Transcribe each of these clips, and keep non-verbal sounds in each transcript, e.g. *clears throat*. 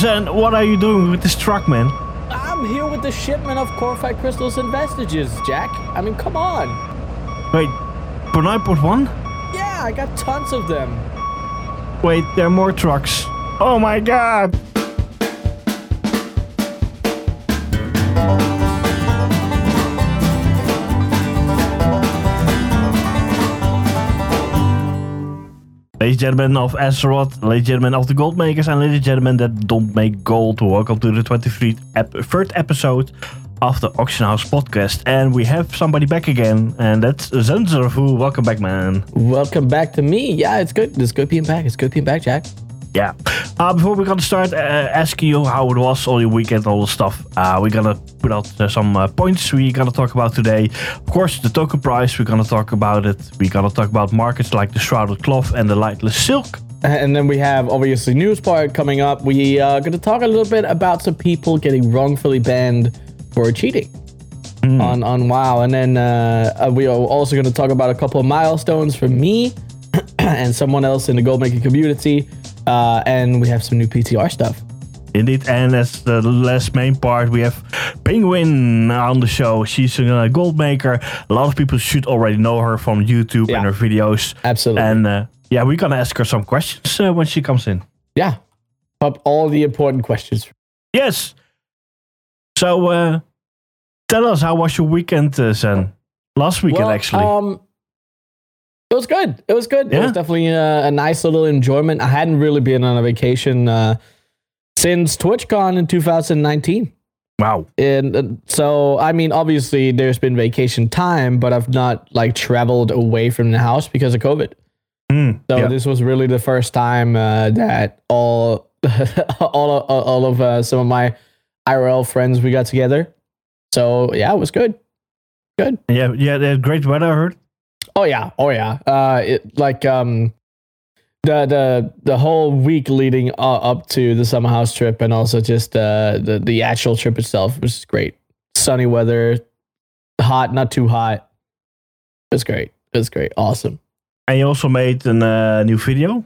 Zen, what are you doing with this truck, man? I'm here with the shipment of Korthite crystals and vestiges, Jack. I mean, come on. Wait, for 9.1? Yeah, I got tons of them. Wait, there are more trucks. Oh my god! Gentlemen of Azeroth, ladies and gentlemen of the gold makers, and ladies and gentlemen that don't make gold, welcome to the 23rd ep- episode of the Auction House podcast. And we have somebody back again, and that's Zenzerfu. Welcome back, man. Welcome back to me. Yeah, it's good. It's good being back. It's good being back, Jack. Yeah. Uh, before we're gonna start uh, asking you how it was all your weekend, all the stuff, uh, we're gonna put out uh, some uh, points we're gonna talk about today. Of course, the token price, we're gonna talk about it. We're gonna talk about markets like the shrouded cloth and the lightless silk. And then we have obviously news part coming up. We are going to talk a little bit about some people getting wrongfully banned for cheating on on WoW, and then uh, uh, we are also going to talk about a couple of milestones for me *clears throat* and someone else in the goldmaking community, uh, and we have some new PTR stuff. Indeed, and as the last main part, we have Penguin on the show. She's a gold maker. A lot of people should already know her from YouTube Yeah. and her videos. Absolutely. And uh, yeah, we're gonna ask her some questions uh, when she comes in. Yeah, up all the important questions. Yes. So, uh, tell us how was your weekend, uh, Zen? Last weekend, Well, actually. Um, it was good. It was good. It was definitely a, a nice little enjoyment. I hadn't really been on a vacation uh, since TwitchCon in 2019. wow. And uh, so, I mean, obviously, there's been vacation time, but I've not like traveled away from the house because of COVID. Hmm, So yeah. this was really the first time uh, that all *laughs* all of, all of uh, some of my IRL friends we got together. So yeah, it was good. Good. yeah, yeah, they had great weather, I heard. Oh yeah, oh yeah. Uh, it like um, the the the whole week leading up to the summer house trip, and also just uh, the the actual trip itself was great. Sunny weather, hot, not too hot. It was great. It was great. Awesome. And you also made a uh, new video.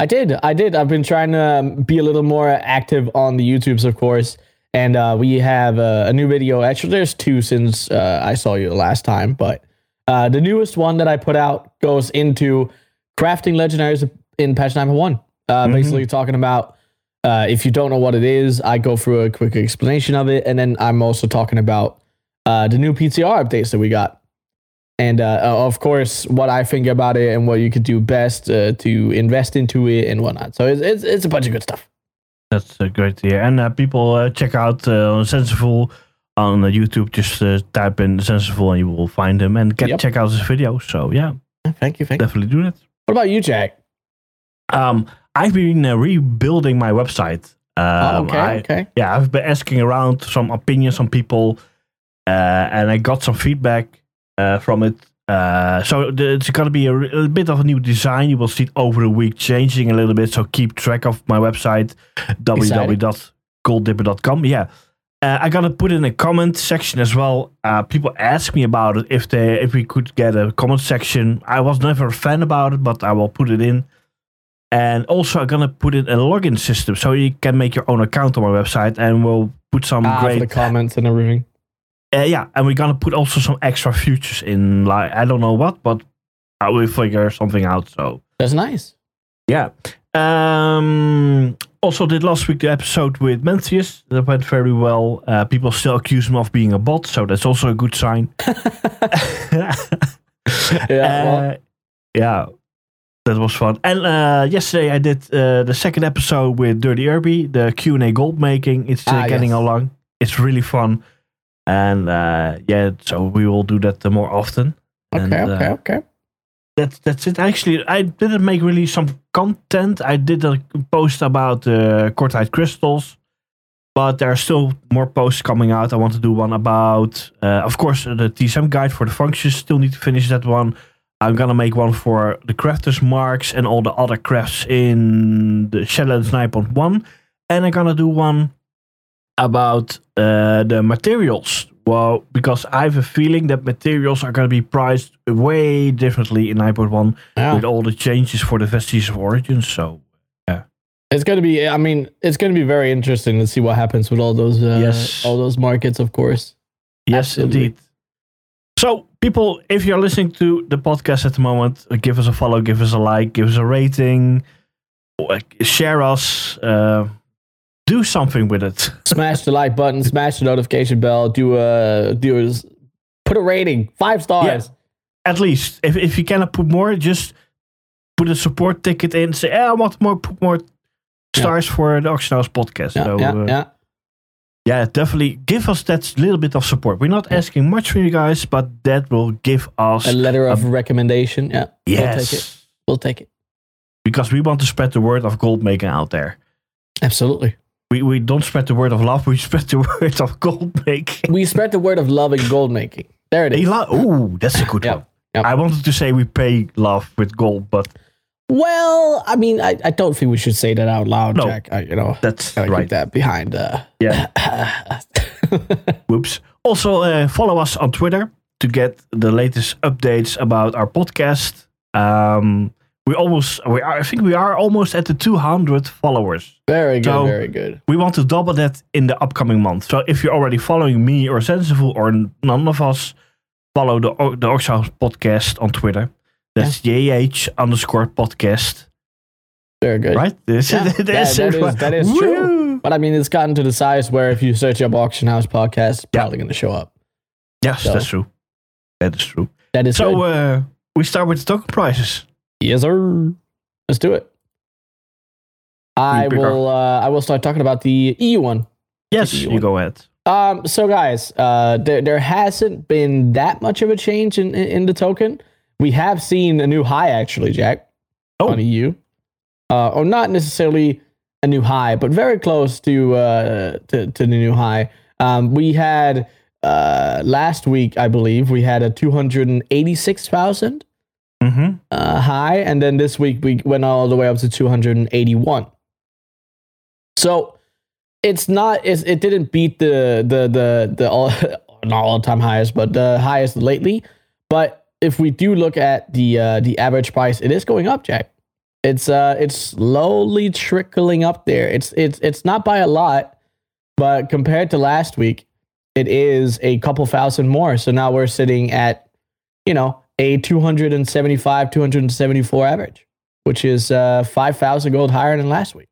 I did. I did. I've been trying to um, be a little more active on the YouTubes, of course. And uh, we have uh, a new video. Actually, there's two since uh, I saw you the last time. But uh, the newest one that I put out goes into crafting legendaries in patch 9.1. Uh, Basically, talking about uh, if you don't know what it is, I go through a quick explanation of it. And then I'm also talking about uh, the new PTR updates that we got and uh, uh, of course what I think about it and what you could do best uh, to invest into it and whatnot. So it's it's, it's a bunch of good stuff. That's great to hear. And uh, people uh, check out uh, Sensible on YouTube. Just uh, type in Sensible and you will find him and get Yep. check out his video. So yeah, Thank you, thank you. definitely do that. What about you, Jack? Um, I've been uh, rebuilding my website. Um, oh, okay, I- okay. yeah, I've been asking around some opinions on people, uh, and I got some feedback uh, from it. Uh, so it's going to be a bit of a new design. You will see it over the week changing a little bit. So keep track of my website, www.golddipper.com. Yeah. Uh, I gotta put in a comment section as well. Uh, people ask me about it if they if we could get a comment section. I was never a fan about it, but I will put it in. And also, I'm gonna put in a login system so you can make your own account on my website, and we'll put some Ah, great the comments and everything. uh, yeah, and we're gonna put also some extra features in. Like I don't know what, but I will figure something out. So That's nice. yeah. Um. Also, did last week the episode with Mencius that went very well. Uh, people still accuse him of being a bot, so that's also a good sign. *laughs* *laughs* Yeah. well, Uh, yeah, that was fun. And uh, yesterday I did uh, the second episode with Dirty Irby, the Q and A gold making. It's Ah, getting yes. along. It's really fun, and uh, yeah, so we will do that more often. okay, and, okay, okay. That's that's it. Actually, I didn't make really some content. I did a post about uh, Korthite crystals, but there are still more posts coming out. I want to do one about, uh, of course, the TSM guide for the functions. Still need to finish that one. I'm gonna make one for the crafters marks and all the other crafts in the Shadowlands 9.1, and I'm gonna do one about uh, the materials. Well, because I have a feeling that materials are going to be priced way differently in 9.1 Yeah. with all the changes for the Vestiges of Origin. So, yeah, It's gonna be. I mean, it's gonna be very interesting to see what happens with all those. Uh, Yes. All those markets, of course. Yes, Absolutely. indeed. So, people, if you're listening to the podcast at the moment, give us a follow, give us a like, give us a rating, share us, uh, do something with it. Smash the like button. Smash the notification bell. Do a do a put a rating five stars. At least, if, if you cannot put more, just put a support ticket in. Say, eh, I want more, put more stars for the Auction House podcast. Yeah, so, yeah, uh, yeah. yeah, definitely give us that little bit of support. We're not asking much from you guys, but that will give us A letter of recommendation. Yeah, yes, We'll take it. We'll take it. because we want to spread the word of gold making out there. Absolutely. We we don't spread the word of love. We *laughs* spread the word of gold making. We spread the word of love and gold making. There it is. Ooh, that's a good Yeah, one. yeah. I wanted to say we pay love with gold, but Well, I mean, I, I don't think we should say that out loud, No. Jack. I, you know, that's right. keep that behind. Uh, Yeah. *laughs* Whoops. Also, uh, follow us on Twitter to get the latest updates about our podcast. Um, we almost, we are, I think we are almost at the 200 followers. very good. So- very good. We want to double that in the upcoming month. So if you're already following me or Sensible or none of us, follow the the Auction House podcast on Twitter. That's JH underscore podcast. Very good. Right? This Yeah, *laughs* is, that- that is- that is true. But I mean, it's gotten to the size where if you search up Auction House podcast, it's probably going to show up. Yes, So- that's true. That is true. That is So uh, we start with the token prices. Yes, sir. Let's do it. I will. Uh, I will start talking about the EU one. Yes, you you want- go ahead. Um, so guys, uh, there, there hasn't been that much of a change in, in, in the token. We have seen a new high actually, Jack, Oh. on EU. Uh, or not necessarily a new high, but very close to uh, to, to the new high. Um, we had uh, last week, I believe, we had a two hundred and eighty six thousand Mm-hmm. uh, high, and then this week we went all the way up to 281. So it's not it's, it didn't beat the the the the all *laughs* not all time highest, but the highest lately. But if we do look at the uh, the average price, it is going up, Jack. It's uh it's slowly trickling up there. It's it's it's not by a lot, but compared to last week, it is a couple thousand more. So now we're sitting at, you know, a 275, 274 average, which is uh 5,000 gold higher than last week.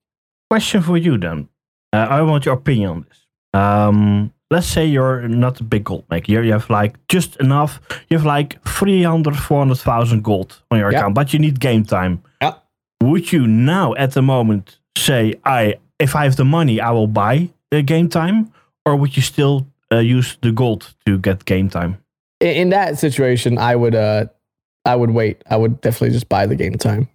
Question for you then. Uh, I want your opinion on this. Um, let's say you're not a big gold maker. You have like just enough. You have like 300, 400,000 gold on your Yeah. account, but you need game time. Yeah. Would you now at the moment say, I if I have the money, I will buy the game time? Or would you still uh, use the gold to get game time? In, that situation, I would uh I would wait. I would definitely just buy the game time.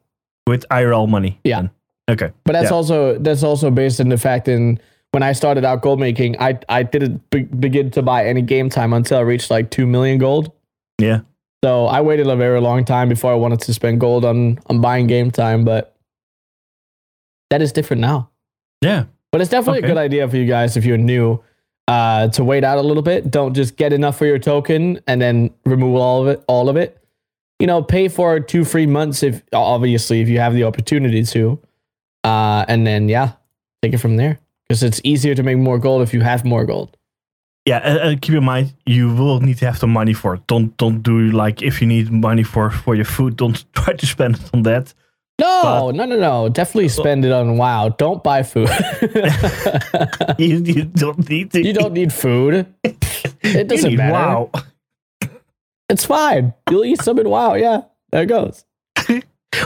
With IRL money? Yeah. then? Okay. But that's Yeah. also that's also based on the fact in when I started out gold making, I I didn't be- begin to buy any game time until I reached like two million gold. Yeah. So I waited a very long time before I wanted to spend gold on on buying game time, but that is different now. Yeah. But it's definitely Okay. a good idea for you guys if you're new uh, to wait out a little bit. Don't just get enough for your token and then remove all of it. All of it. You know, pay for two free months if obviously if you have the opportunity to, uh, and then yeah, take it from there because it's easier to make more gold if you have more gold. Yeah, uh, uh, keep in mind you will need to have the money for it. Don't don't do like if you need money for for your food, don't *laughs* try to spend it on that. No, no, no, no. Definitely spend it on WoW. Don't buy food. *laughs* You, you don't need to. *laughs* you don't need food. *laughs* It doesn't matter. Wow. It's fine. You'll eat some in WoW. Yeah, there it goes.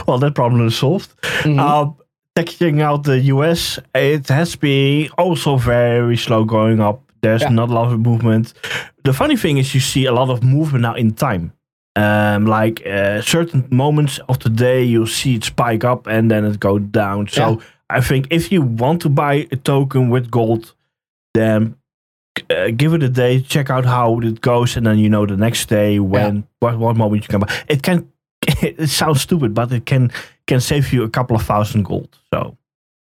Well, that problem is solved. Mhm. Um, checking out the US, it has been also very slow going up. There's Yeah. not a lot of movement. The funny thing is, you see a lot of movement now in time. Um, like uh, certain moments of the day, you'll see it spike up and then it go down. So Yeah. I think if you want to buy a token with gold, then uh, give it a day, check out how it goes, and then you know the next day when what what moment you can buy. It can. *laughs* It sounds stupid, but it can can save you a couple of thousand gold. So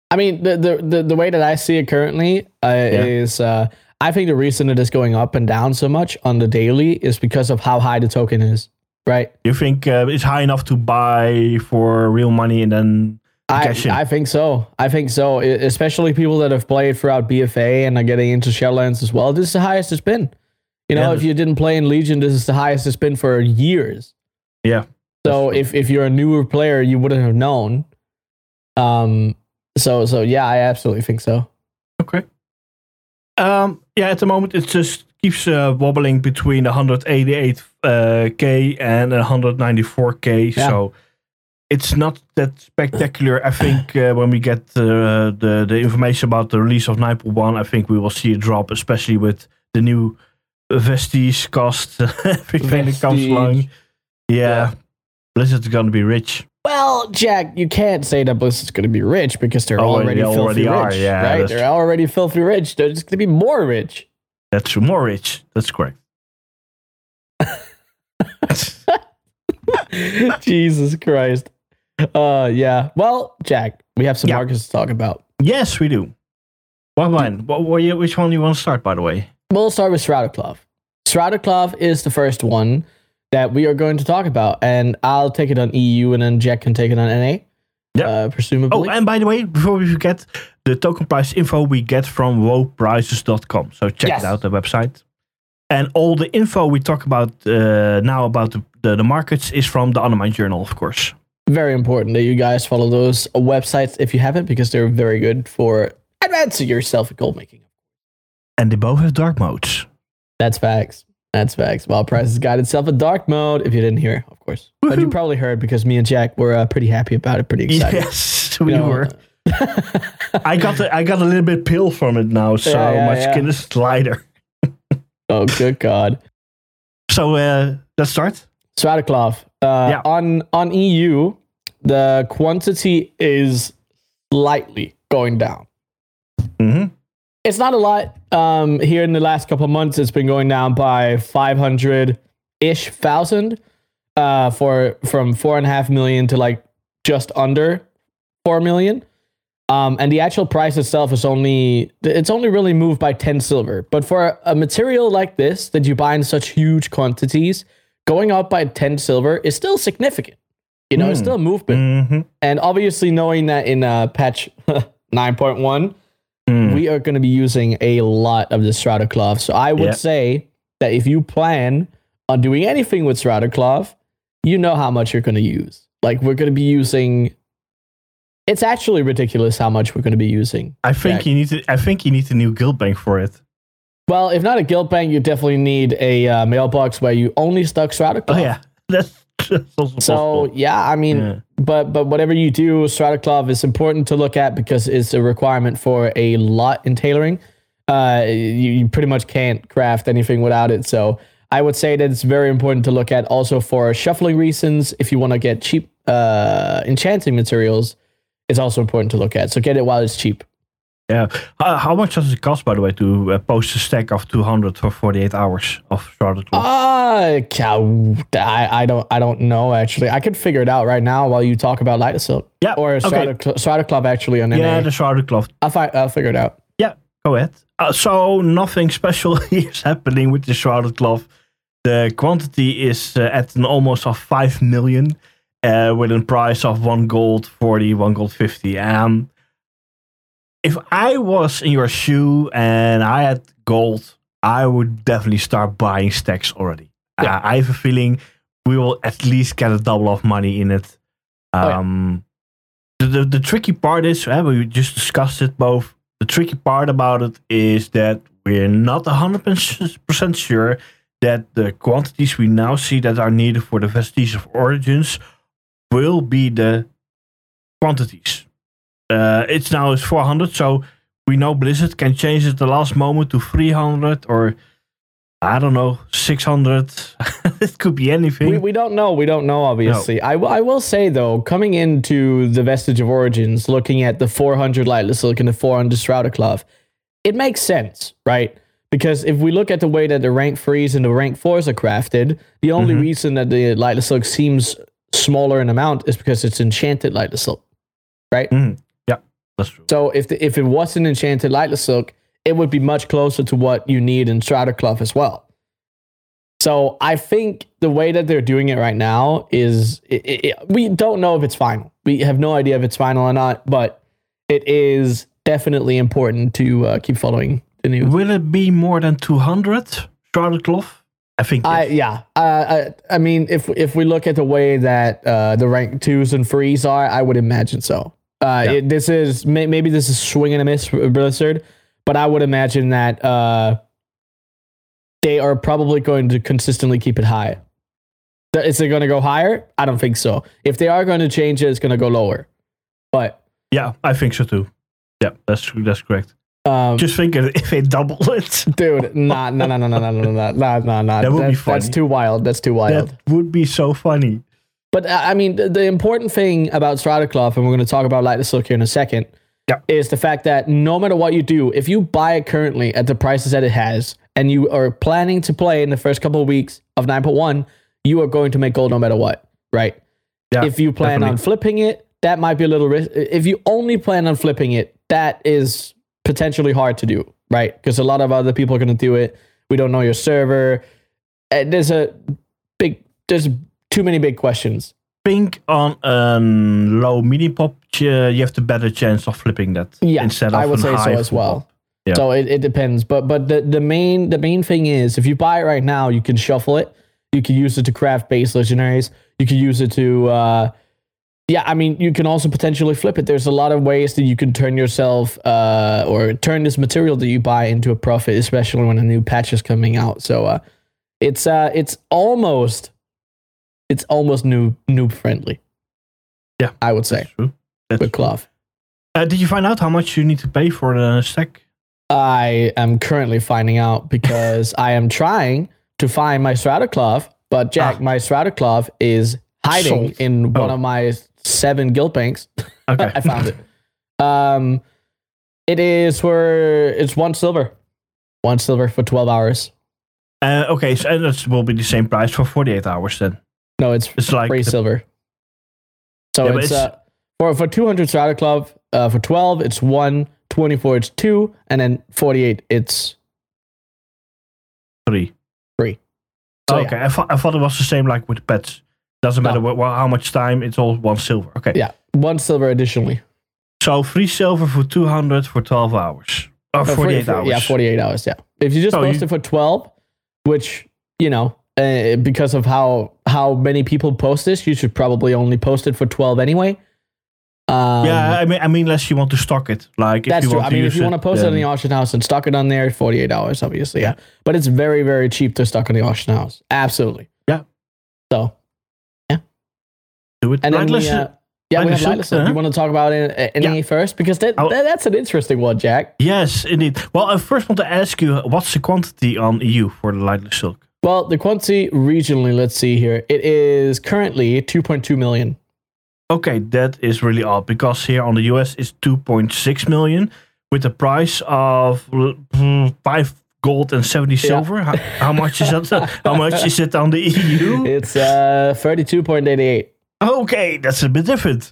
I mean, the, the the the way that I see it currently uh, is, uh, I think the reason it is going up and down so much on the daily is because of how high the token is, right? you think uh, it's high enough to buy for real money, and then I, cash in. I think so. I think so. Especially people that have played throughout BFA and are getting into Shadowlands as well. This is the highest it's been. You know, Yeah, if you didn't play in Legion, this is the highest it's been for years. Yeah. So if, if you're a newer player, you wouldn't have known. Um. So so yeah, I absolutely think so. Okay. Um, yeah, at the moment it's just keeps uh, wobbling between 188 uh, and 194 k. Yeah. So it's not that spectacular. I think uh, when we get uh, the the information about the release of 9.1, I think we will see a drop, especially with the new Vestige cost, *laughs* everything that comes along. Yeah, Yeah. Blizzard's gonna be rich. Well, Jack, you can't say that Blizzard's going to be rich because they're Oh, already they filthy already are, rich, yeah, right? They're already filthy rich. They're just going to be more rich. That's true. more rich. That's correct. *laughs* Jesus Christ. Uh, yeah. Well, Jack, we have some Yeah. markets to talk about. yes, we do. What one? What, which one do you want to start? By the way. We'll start with Shrouded Cloth. Shroudclaw is the first one that we are going to talk about, and I'll take it on EU, and then Jack can take it on NA. Yeah. Uh, presumably. Oh, and by the way, before we forget, the token price info we get from wowprices.com. So check Yes. it out, the website. And all the info we talk about uh, now about the, the, the markets is from the Undermine Journal, of course. Very important that you guys follow those websites if you haven't, because they're very good for advancing yourself at gold making. And they both have dark modes. That's facts. That's facts. Wild Price has got itself a dark mode. If you didn't hear, course, but you probably heard because me and Jack were uh, pretty happy about it. Pretty excited. Yes, *laughs* we You know, were. *laughs* I got the, I got a little bit pale from it now, so Yeah, yeah, my yeah. skin is lighter. *laughs* oh, good God. So uh, let's start. Shrouded Cloth. Uh, Yeah. On on EU, the quantity is slightly going down. hmm It's not a lot. Um, here in the last couple of months, it's been going down by five hundred ish thousand. Uh, for from four and a half million to like just under four million. Um, and the actual price itself is only it's only really moved by 10 silver. But for a material like this that you buy in such huge quantities, going up by 10 silver is still significant. You know, it's Hmm. still movement. hmm And obviously knowing that in uh, patch *laughs* 9.1, Mm. we are going to be using a lot of the Shrouded Cloth. So I would Yeah. say that if you plan on doing anything with Shrouded Cloth, you know how much you're going to use. Like we're going to be using. It's actually ridiculous how much we're going to be using. I think Jack. you need to. I think you need a new guild bank for it. Well, if not a guild bank, you definitely need a uh, mailbox where you only stuck Shrouded Cloth. Oh yeah, *laughs* that's, that's So possible. yeah, I mean, Yeah. but but whatever you do, Shrouded Cloth is important to look at because it's a requirement for a lot in tailoring. Uh, you, you pretty much can't craft anything without it. So I would say that it's very important to look at also for shuffling reasons. If you want to get cheap uh, enchanting materials, it's also important to look at. So get it while it's cheap. Yeah. How, how much does it cost, by the way, to uh, post a stack of 200 for 48 hours of shrouded cloth? Uh, I, I don't I don't know actually. I could figure it out right now while you talk about Light Silk yeah. or okay. Shrouded Cloth actually on Yeah, NA. the shrouded cloth. I'll, fi- I'll figure it out. Yeah, go ahead. Uh, so nothing special *laughs* is happening with the shrouded cloth. The quantity is uh, at an almost of 5 million uh, with a price of 1 gold 40, 1 gold 50. Um, if I was in your shoe and I had gold, I would definitely start buying stacks already. Yeah. Uh, I have a feeling we will at least get a double of money in it. Oh, yeah. Um, the, the, the tricky part is, uh, we just discussed it both. The tricky part about it is that we're not 100% sure that the quantities we now see that are needed for the Vestige of Origins will be the quantities. Uh, it's now is 400, so we know Blizzard can change it the last moment to 300 or I don't know, 600. *laughs* it could be anything. We, we don't know. We don't know, obviously. I, will- I will say, though, coming into the Vestige of Origins, looking at the 400 Lightless Silk and the 400 Shrouded Cloth, it makes sense, right? Because if we look at the way that the rank threes and the rank fours are crafted, the only Mhm. reason that the Lightless Silk seems smaller in amount is because it's enchanted Lightless Silk, right? Mhm. Yeah, that's true. So if the, if it wasn't enchanted lightless silk, it would be much closer to what you need in Shrouded Cloth as well. So I think the way that they're doing it right now is it, it, it- we don't know if it's final. We have no idea if it's final or not, but it is definitely important to uh, keep following the news. Will it be more than 200 shrouded cloth? I think I yeah. Uh, I I mean, if if we look at the way that uh, the rank twos and threes are, I would imagine so. Uh, Yeah. it, this is may, maybe this is swing and a miss for Blizzard, but I would imagine that uh, they are probably going to consistently keep it high. Is it going to go higher? I don't think so. If they are going to change it, it's going to go lower. But yeah, I think so too. Yeah, that's true. That's correct. um, Just think if they double it, dude, nah, nah, nah, nah, nah, nah, nah, nah, nah, nah. That would be That's- That's too wild. That's too wild. that would be so funny. But uh, I mean, the, the important thing about Shrouded Cloth, and we're going to talk about Lightless Silk here in a second, Yeah. is the fact that no matter what you do, if you buy it currently at the prices that it has, and you are planning to play in the first couple of weeks of 9.1, you are going to make gold no matter what, right? Yeah, if you plan on flipping it, that might be a little risk. If you only plan on flipping it, that is potentially hard to do, right? Because a lot of other people are going to do it. We don't know your server. Uh, There's a big, there's too many big questions. Think on a low mini pop, uh, you have the better chance of flipping that. Yeah, instead of I would say so as well. pop. Yeah. So it, it depends, but but the, the main the main thing is if you buy it right now, you can shuffle it. You can use it to craft base legendaries. You can use it to uh, yeah. I mean, you can also potentially flip it. There's a lot of ways that you can turn yourself uh, or turn this material that you buy into a profit, especially when a new patch is coming out. So uh, it's uh, it's almost it's almost noob noob friendly. Yeah, I would say That's. That's with. Uh, did you find out how much you need to pay for the stack? I am currently finding out *laughs* because I am trying to find my Shrouded Cloth, but Jack, Ah. my Shrouded Cloth is hiding Sold. in one Oh. of my seven guild banks. *laughs* Okay, I found it. Um, it is for it's one silver, one silver for twelve hours. Uh, okay, so and that will be the same price for 48 hours then. No, it's It's like the- silver. So Yeah, it's, it's- uh, for for two hundred Shrouded Cloth, uh, for twelve it's one, 24 it's two, and then forty eight it's three. three. So, okay, I, thought, I thought it was the same like with pets. Doesn't No. matter what, what, how much time, it's all one silver. Okay, Yeah, one silver additionally. so three silver for 200 for 12 hours. Or Uh, 48 40 hours. Yeah, 48 hours. Yeah. If you just So post you- it for 12, which, you know, uh, because of how how many people post this, you should probably only post it for 12 anyway. Um, yeah, I mean, I mean, unless you want to stock it. Like, if that's you true. want I to mean, if you want to post it in the auction house and stock it on there, 48 hours, obviously. Yeah. But it's very, very cheap to stock in the auction house. Absolutely. Yeah. So, yeah. do it. and then we, uh, yeah, we have the Silk, Lightless Silk. huh? You want to talk about it, uh, NA first? Because that, that, that's an interesting one, Jack. Yes, indeed. Well, I first want to ask you, what's the quantity on EU for the Lightless Silk? Well, the quantity regionally, let's see here. It is currently 2.2 million. Okay, that is really odd because here on the US it's 2.6 million with a price of 5 gold and 70 silver. How, how much is that? *laughs* how much is it on the EU? It's uh 32.88. Okay, that's a bit different.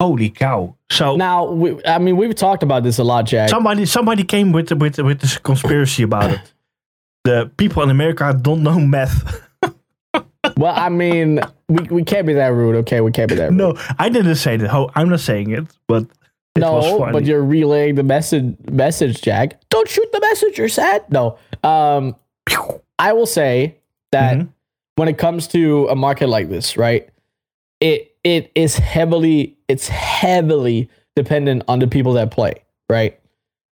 Holy cow. So Now, we, I mean, we've talked about this a lot, Jack. somebody somebody came with with with this conspiracy about it. The people in America don't know math. *laughs* well, I mean, we, we can't be that rude, okay? We can't be that rude. No, I didn't say that. Oh, I'm not saying it, but it no, but you're relaying the message, message, Jack. Don't shoot the messenger, You're sad. No. Um, I will say that Mhm. when it comes to a market like this, right? It it is heavily it's heavily dependent on the people that play, right?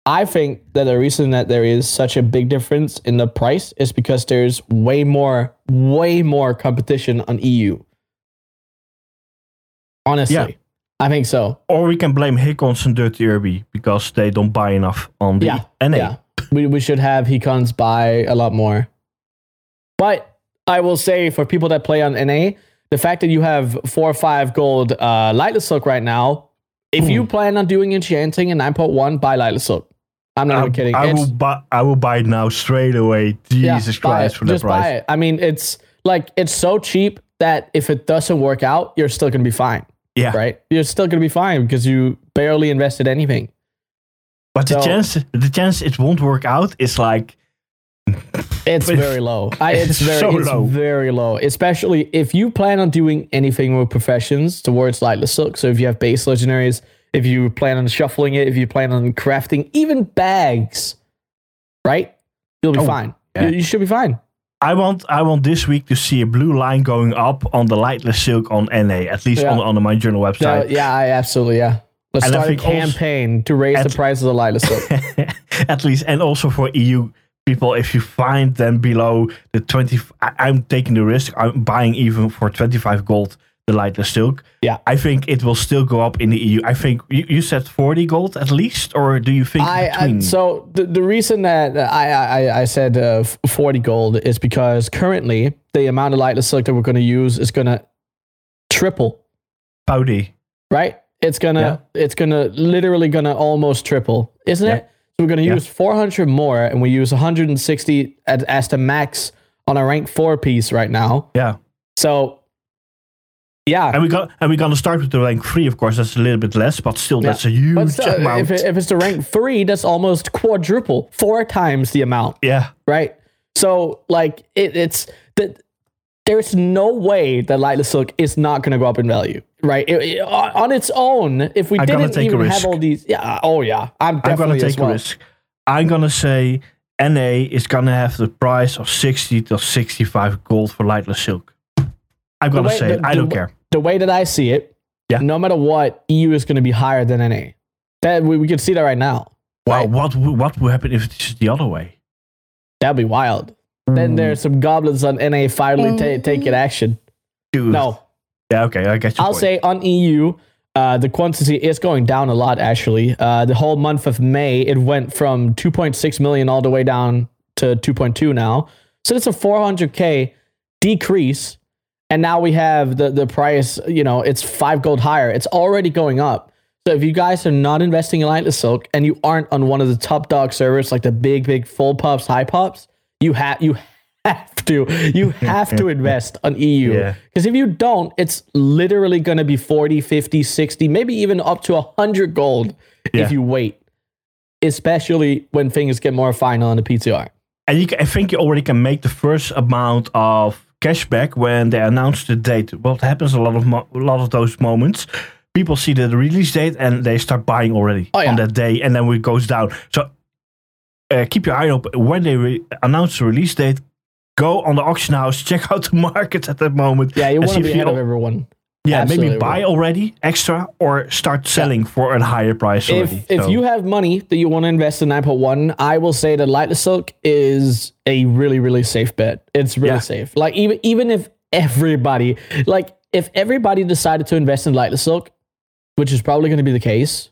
I think that the reason that there is such a big difference in the price is because there's way more way more competition on EU. Honestly, Yeah. I think so. Or we can blame Hickons and Dirty Irby because they don't buy enough on the Yeah, NA. Yeah, we we should have Hecons buy a lot more. But I will say for people that play on NA, the fact that you have four or five gold uh, Lightless Silk right now, if you plan on doing enchanting in 9.1, buy Lightless Silk. I'm not I, even kidding. I It's- will buy. I will buy it now straight away. Jesus buy Christ for that Just price. buy it. I mean, it's like it's so cheap that if it doesn't work out, you're still gonna be fine, Yeah, right? You're still gonna be fine because you barely invested anything. but the chance, the chance it won't work out is like It's *laughs* very low. I, it's very so it's low. very low. Especially if you plan on doing anything with professions towards like the Silk. So if you have base legendaries, if you plan on shuffling it, if you plan on crafting even bags, right? You'll be Oh, fine. yeah. You, you should be fine. I want I want this week to see a blue line going up on the lightless silk on NA, at least Yeah. on, on the Undermine Journal So, website. yeah, I absolutely yeah. Let's And start a think also- campaign to raise the At- prices of Lightless *laughs* Silk. at least, and also for EU people, if you find them below the 20, I, I'm taking the risk. I'm buying even for 25 gold the lightless silk. Yeah. I think it will still go up in the EU. I think you, you said 40 gold at least, or do you think I, between? I so the, the reason that I I, I said uh, 40 gold is because currently the amount of lightless silk that we're going to use is going to triple, Poudy. right? It's gonna Yeah. it's gonna literally gonna almost triple, isn't Yeah. it? So we're gonna Yeah. use 400 more, and we use 160 as, as the max on a rank four piece right now. Yeah. So yeah, And we got and we're gonna start with the rank three, of course. That's a little bit less, but still, Yeah. that's a huge but still, amount. if, it, if it's the rank three, that's almost quadruple, four times the amount. yeah, right? So like it, it's that there's no way that Lightless Silk is not going to go up in value, right? It- it- on its own, if we I'm didn't take a even have all these, yeah, oh yeah, I'm I'm gonna take well. a risk. I'm gonna say NA is gonna have the price of 60 to 65 gold for lightless silk. I'm gonna way- say it. I the don't care. The way that I see it, Yeah. no matter what, EU is going to be higher than NA. That we, we can see that right now. Wow, right? what would- what will happen if it's the other way? That'd be wild. Then there's some goblins on NA finally ta- taking action. Dude. No, Yeah, okay, I get. I'll point. say on EU, uh, the quantity is going down a lot. Actually, uh, the whole month of May, it went from 2.6 million all the way down to 2.2 now. So it's a 400k decrease, and now we have the the price. You know, it's five gold higher. It's already going up. So if you guys are not investing in Lightless Silk and you aren't on one of the top dog servers like the big big full pups, high pups, you have you have to you have to invest on EU. *laughs* Yeah. Because if you don't, it's literally going to be 40, 50, 60, maybe even up to 100 gold Yeah. if you wait. Especially when things get more final on the PTR. And you can, I think you already can make the first amount of cashback when they announce the date. What happens a lot of mo- a lot of those moments, people see the release date and they start buying already Oh, yeah. on that day, and then it goes down. So uh, keep your eye open when they re- announce the release date. Go on the auction house, *laughs* check out the market at that moment. Yeah, you want to be ahead of everyone. Yeah, Absolutely maybe buy right. already extra or start selling for a higher price already. If, if So- you have money that you want to invest in 9.1, I will say that Lightless Silk is a really, really safe bet. It's really Yeah. safe. Like even even if everybody, like if everybody decided to invest in Lightless Silk, which is probably going to be the case,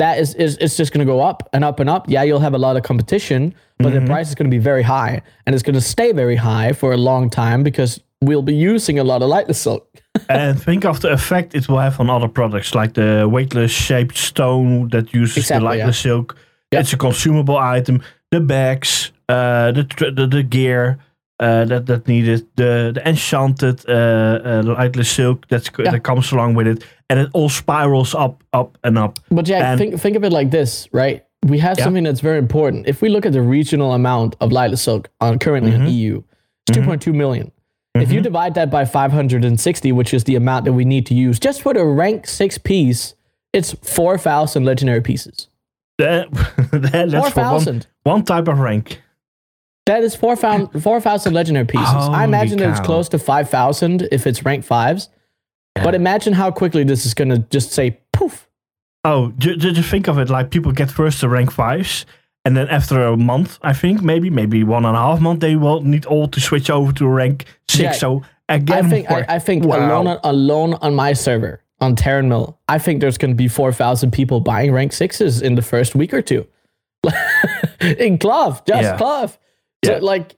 that is, is it's just going to go up and up and up. Yeah, you'll have a lot of competition, but Mm-hmm. the price is going to be very high, and it's going to stay very high for a long time because we'll be using a lot of Lightless *laughs* Silk. and think of the effect it will have on other products, like the weightless shaped stone that uses Exactly, the lightless silk. Yeah. It's a consumable item. The bags, uh, the, the the gear uh, that that needed, the the enchanted uh, uh, lightless silk that's Yeah. that comes along with it, and it all spirals up, up and up. But yeah, And- think think of it like this, right? We have Yeah. something that's very important. If we look at the regional amount of lightless silk on currently in EU, it's Mhm. 2.2 million. If you divide that by 560, which is the amount that we need to use just for the rank six piece, it's 4,000 legendary pieces. That, *laughs* that- that's for one, 4,000. one type of rank. That is 4,000 *laughs* 4,000 legendary pieces. I imagine it's close to 5,000 if it's rank fives. But imagine how quickly this is going to just say poof. Oh, ju- ju- just think of it like people get first to rank fives, and then after a month, I think maybe maybe one and a half month, they will need all to switch over to rank six. Yeah. So I again, think I. I think Wow. alone on, alone on my server on Tarren Mill, I think there's going to be four thousand people buying rank sixes in the first week or two. *laughs* in Clove, just Yeah. Clove. So Yeah. like,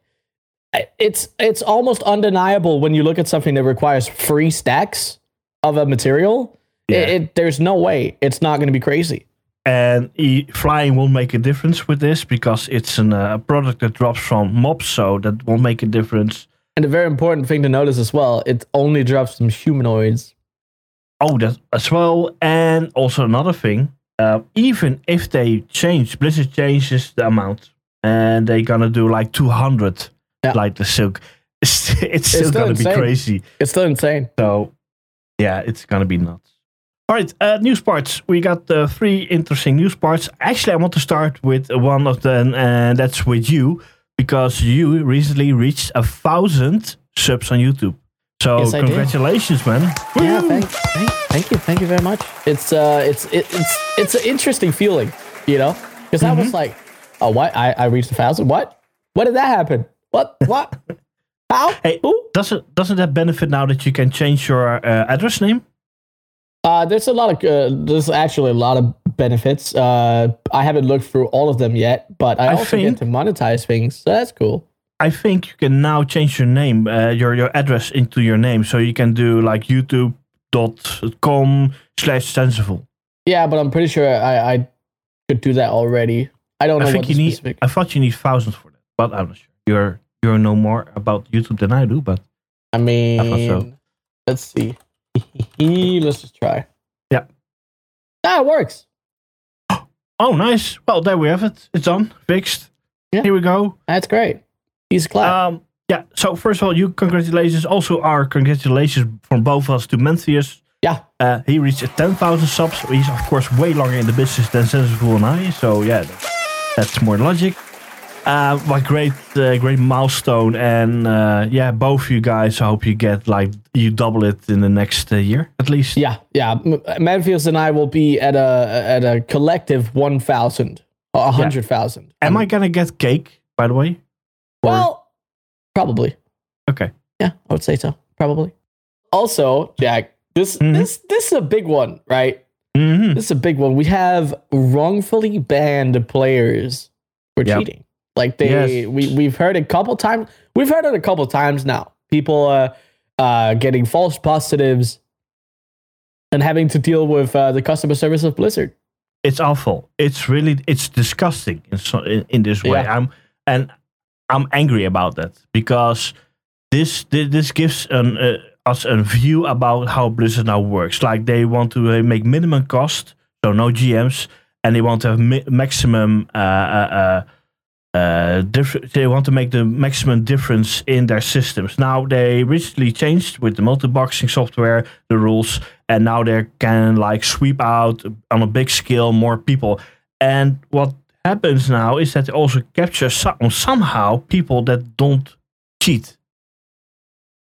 it's it's almost undeniable when you look at something that requires free stacks of a material. Yeah. it, there's no way it's not going to be crazy. and e- flying will make a difference with this because it's an, uh, a product that drops from mobs, so that will make a difference. And a very important thing to notice as well, it only drops from humanoids. Oh, that as well, and also another thing. Uh, even if they change, Blizzard changes the amount and they're gonna do like 200 Yeah. Lightless Silk. *laughs* It's, it's still still gonna be crazy. It's still insane. So, yeah, it's gonna be nuts. All right, uh, news parts. We got uh, three interesting news parts. Actually, I want to start with one of them, and that's with you because you recently reached a thousand subs on YouTube. So Yes, congratulations, man! Yeah, thank, you, thank you very much. It's uh, it's it, it's it's an interesting feeling, you know, because I was like, oh, what? I I reached a thousand. What? What did that happen? What? What? How? *laughs* Hey, Who? doesn't doesn't that benefit now that you can change your uh, address name? Uh, there's a lot of uh, there's actually a lot of benefits. Uh, I haven't looked through all of them yet, but I, I also think- get to monetize things, so that's cool. I think you can now change your name, uh, your your address into your name, so you can do like YouTube.com slash sensible. Yeah, but I'm pretty sure I, I could do that already. I don't know I think you need. specific. I thought you need thousands for that, but I'm not sure. You're you know more about YouTube than I do, but I mean, thought so. let's see. *laughs* let's just try. Yeah. Ah, it works. *gasps* oh, nice. Well, there we have it. It's on, fixed. Yeah. Here we go. That's great. He's glad. Um, yeah. So first of all, you congratulations. Also, our congratulations from both of us to Menthius. yeah. Uh, he reached 10,000 subs. He's of course way longer in the business than Sensible and I. So yeah, that's, that's more logic. Uh, what great, uh, great milestone, and uh, yeah, both you guys. I hope you get like you double it in the next uh, year at least. Yeah, yeah. M- Manfields and I will be at a at a collective one thousand, a hundred thousand. Am I gonna get cake? By the way. Or- Well, probably. Okay. Yeah, I would say so. Probably. Also, Jack, this Mhm. this this is a big one, right? Hmm This is a big one. We have wrongfully banned players for Yep. cheating. Like they, Yes. we we've heard a couple times. We've heard it a couple times now. People uh, uh, getting false positives and having to deal with uh, the customer service of Blizzard. It's awful. It's really it's disgusting in so, in, in this way. Yeah. I'm and I'm angry about that because this thi- this gives an uh, us a view about how Blizzard now works. Like they want to uh, make minimum cost, so no GMs, and they want to have mi- maximum. Uh, uh, uh, uh, diff- they want to make the maximum difference in their systems. Now they recently changed with the multi-boxing software the rules, and now they can like sweep out on a big scale more people. And what happens now is that they also capture some, somehow people that don't cheat.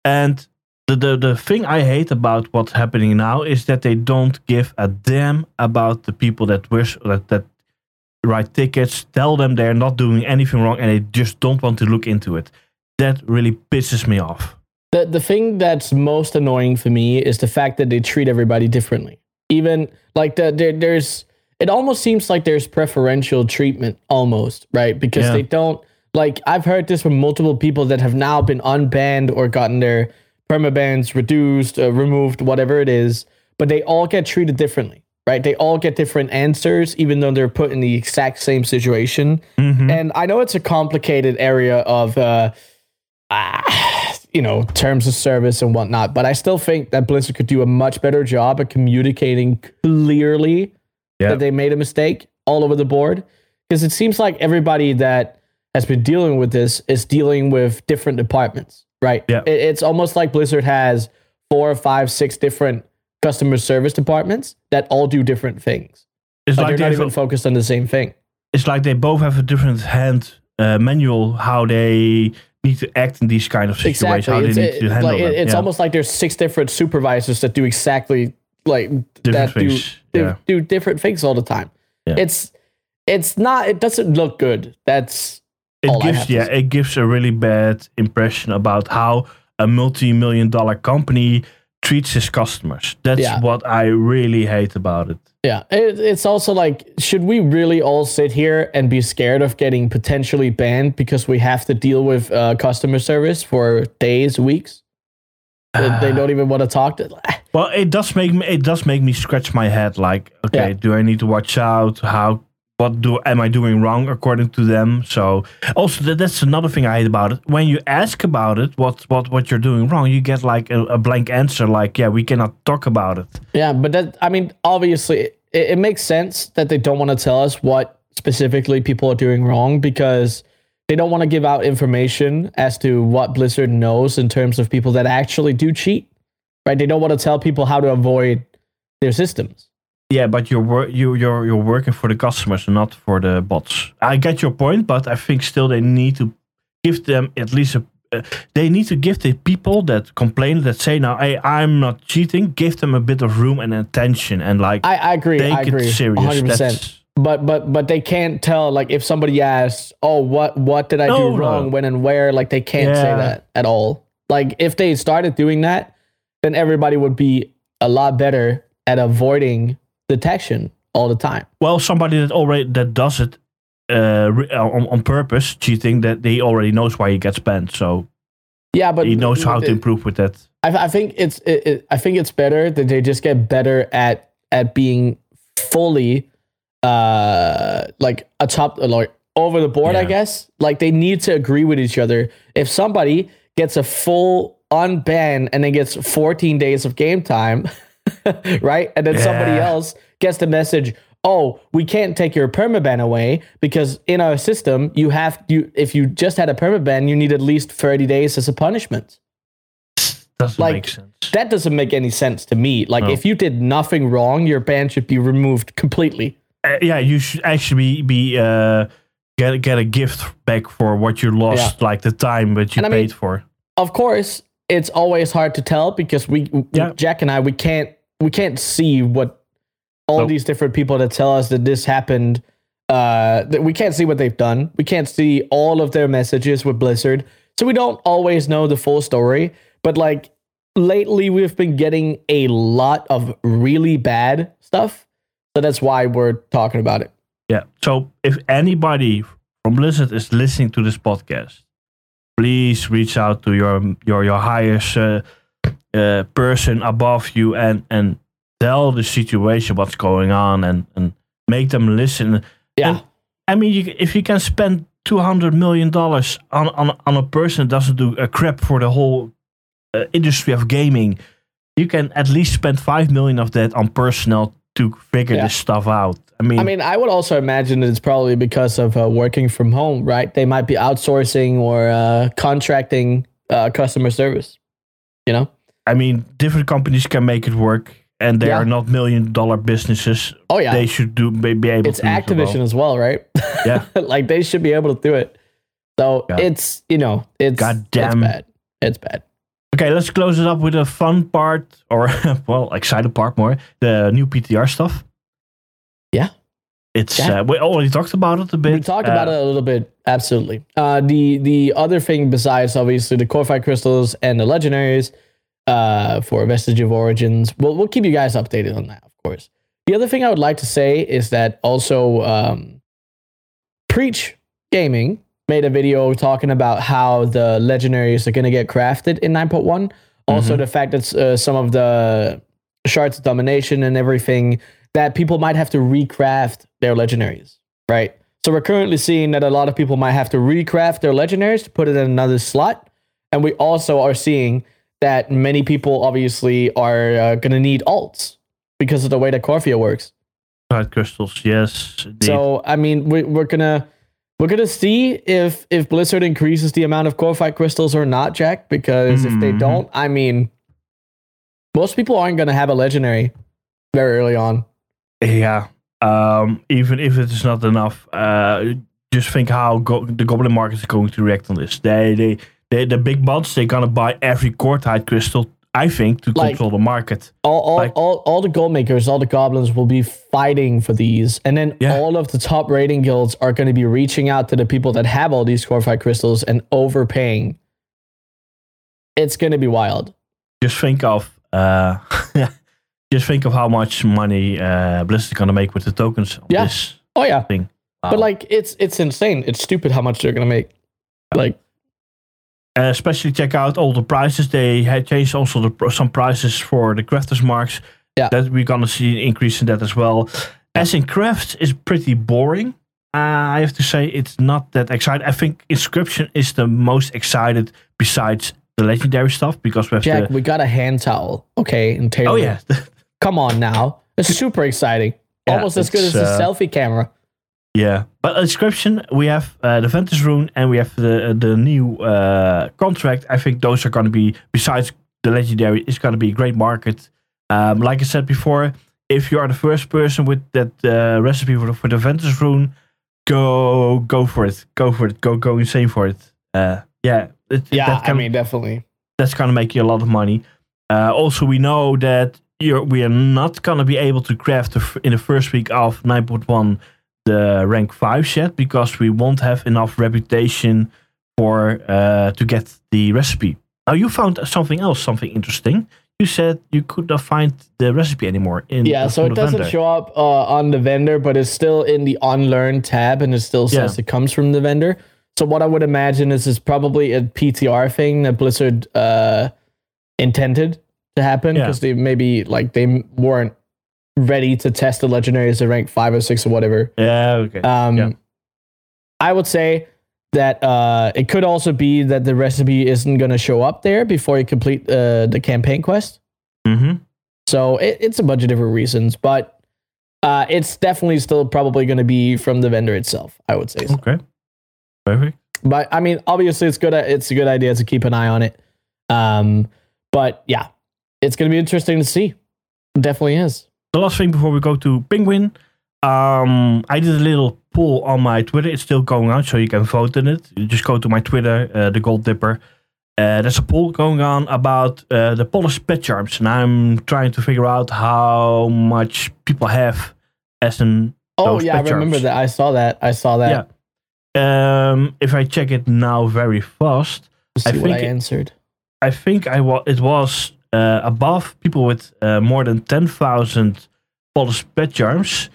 And the, the the thing I hate about what's happening now is that they don't give a damn about the people that wish that that write tickets, tell them they're not doing anything wrong, and they just don't want to look into it. That really pisses me off. The the thing that's most annoying for me is the fact that they treat everybody differently. Even like the, there, there's it almost seems like there's preferential treatment almost, right? Because Yeah. they don't like I've heard this from multiple people that have now been unbanned or gotten their permabans reduced, uh, removed, whatever it is, but they all get treated differently, right? They all get different answers even though they're put in the exact same situation. Mhm. And I know it's a complicated area of, uh, ah, *sighs* you know, terms of service and whatnot, but I still think that Blizzard could do a much better job at communicating clearly Yeah. that they made a mistake all over the board. Because it seems like everybody that has been dealing with this is dealing with different departments, right? Yeah. It- it's almost like Blizzard has four or five, six different customer service departments that all do different things. It's like they're they not even focused on the same thing. it's like they both have a different hand uh, manual how they need to act in these kind of situations, how It's, they need to handle like, it- it's Yeah. almost like there's six different supervisors that do exactly like Different that do, things, do yeah. do different things all the time. Yeah. It's it's not it doesn't look good. That's it gives yeah it gives a really bad impression about how a multi-million dollar company treats his customers. That's Yeah. what I really hate about it. yeah. It, it's also like should we really all sit here and be scared of getting potentially banned because we have to deal with uh, customer service for days, weeks? They- they don't even want to talk to. *laughs* Well, it does make me it does make me scratch my head. Like, okay, Yeah. do I need to watch out? How what do am I doing wrong according to them? So also that, that's another thing I hate about it. When you ask about it, what what what you're doing wrong, you get like a, a blank answer. Like, yeah, we cannot talk about it. Yeah, but that I mean, obviously, it, it makes sense that they don't want to tell us what specifically people are doing wrong because they don't want to give out information as to what Blizzard knows in terms of people that actually do cheat. Right? They don't want to tell people how to avoid their systems. Yeah, but you're wor- you you're you're working for the customers not for the bots. I get your point, but I think still they need to give them at least a. Uh, they need to give the people that complain that say now, "Hey, I'm not cheating." Give them a bit of room and attention, and like I, I agree. take I agree. it serious. 100%. That's- but but but they can't tell like if somebody asks, "Oh, what what did I No, do no. wrong? When and where?" Like they can't say that at all. Like if they started doing that, then everybody would be a lot better at avoiding detection all the time. well, somebody that already that does it uh, re- on, on purpose, cheating, that he already knows why he gets banned, so Yeah, but he knows how to improve with that. I, I think it's it, it, I think it's better that they just get better at at being fully uh like a top like over the board I guess like they need to agree with each other if somebody gets a full unban and then gets 14 days of game time *laughs* *laughs* right and then somebody else gets the message oh we can't take your permaban away because in our system you have you if you just had a permaban you need at least 30 days as a punishment Doesn't like, make sense. that doesn't make any sense to me. Like, No. if you did nothing wrong, your ban should be removed completely. Uh, yeah, you should actually be uh, get get a gift back for what you lost, like the time that you And I mean- paid for. Of course, it's always hard to tell because we, Yeah. Jack and I, we can't we can't see what all Nope. these different people that tell us that this happened. Uh, that we can't see what they've done. We can't see all of their messages with Blizzard, so we don't always know the full story. But like lately, we've been getting a lot of really bad stuff, so that's why we're talking about it. Yeah. So if anybody from Blizzard is listening to this podcast, please reach out to your your your highest uh, uh, person above you and and tell the situation what's going on and and make them listen. Yeah. And, I mean, you, if you can spend two hundred million dollars on, on on a person that doesn't do a crap for the whole uh, industry of gaming, you can at least spend five million of that on personnel to figure Yeah. this stuff out. I mean, I mean, I would also imagine that it's probably because of uh, working from home, right? They might be outsourcing or uh, contracting uh, customer service. You know? I mean, different companies can make it work, and they Yeah. are not million dollar businesses. Oh yeah, They should do be, be able it's to. Activision well. as well, right? *laughs* Yeah. like they should be able to do it. So Yeah. it's you know it's God it's bad. It's bad. Okay, let's close it up with a fun part, or *laughs* well, excited part more. The new PTR stuff. Yeah. It's Yeah. uh, we already talked about it a bit. We talked about Uh, it a little bit, absolutely. Uh, the the other thing besides obviously the Korthite crystals and the legendaries uh, for Vestige of Origins, we'll we'll keep you guys updated on that, of course. The other thing I would like to say is that also um, Preach Gaming made a video talking about how the legendaries are going to get crafted in 9.1. Also, the fact that uh, some of the shards of domination and everything that people might have to recraft their legendaries, right? So we're currently seeing that a lot of people might have to recraft their legendaries to put it in another slot, and we also are seeing that many people obviously are uh, going to need alts because of the way that Korthia works. Side crystals, yes. indeed. So I mean, we, we're gonna we're gonna see if if Blizzard increases the amount of Korthite crystals or not, Jack. Because if they Mhm. don't, I mean, most people aren't gonna have a legendary very early on. Yeah. Um, even if it is not enough, uh, just think how go- the goblin market is going to react on this. They, they, they the big bots, they're gonna buy every tide crystal. I think to Like- control the market. All all, Like- all all the gold makers, all the goblins will be fighting for these, and then Yeah. all of the top rating guilds are going to be reaching out to the people that have all these Korthite crystals and overpaying. It's going to be wild. Just think of, uh, *laughs* just think of how much money uh, Blizzard is gonna make with the tokens. On Yeah. This Oh yeah, thing. but like it's it's insane. It's stupid how much they're going to make. Like Uh, especially check out all the prices. They had changed also the, some prices for the crafters marks. Yeah. That we're gonna see an increase in that as well. As in crafts is pretty boring. Uh, I have to say it's not that exciting. I think inscription is the most excited besides the legendary stuff because we have Jack, the, we got a hand towel, okay? And Taylor, oh yeah *laughs* come on now, it's super exciting. Yeah, Almost as good as the uh, selfie camera. Yeah, but a description we have uh, the Vantus rune and we have the the new uh, contract. I think those are going to be besides the legendary. It's going to be a great market. Um, like I said before, if you are the first person with that uh, recipe for the, for the Vantus rune, go go for it, go for it, go go insane for it. Uh, yeah, it, Yeah, that I mean, definitely. that's gonna make you a lot of money. Uh, also, we know that you're, we are not gonna be able to craft the in the first week of 9.1 the rank 5 yet because we won't have enough reputation for uh, to get the recipe. Now you found something else, something interesting. You said you could not find the recipe anymore in Yeah, so it doesn't vendor. show up uh, on the vendor, but it's still in the unlearn tab, and it still says Yeah. it comes from the vendor. So what I would imagine is it's probably a PTR thing that Blizzard uh, intended to happen Yeah. because they maybe like they weren't ready to test the legendaries at rank five or six or whatever. Yeah, okay. Um, Yeah. I would say that uh, it could also be that the recipe isn't going to show up there before you complete uh, the campaign quest. hmm So it, it's a bunch of different reasons, but uh, it's definitely still probably going to be from the vendor itself. I would say. So. Okay. Perfect. But I mean, obviously, it's good. It's a good idea to keep an eye on it. Um, but yeah, it's going to be interesting to see. It definitely is. The last thing before we go to Penguin, um, I did a little poll on my Twitter. It's still going on, so you can vote in it. You just go to my Twitter, uh, the Gold Dipper. Uh, there's a poll going on about uh, the polished pet charms, and I'm trying to figure out how much people have as an. Oh yeah, I remember charms. that. I saw that. I saw that. Yeah. Um, if I check it now very fast, I think I it- answered. I think I wa- it was uh, above people with uh, more than 10,000 polished pet charms.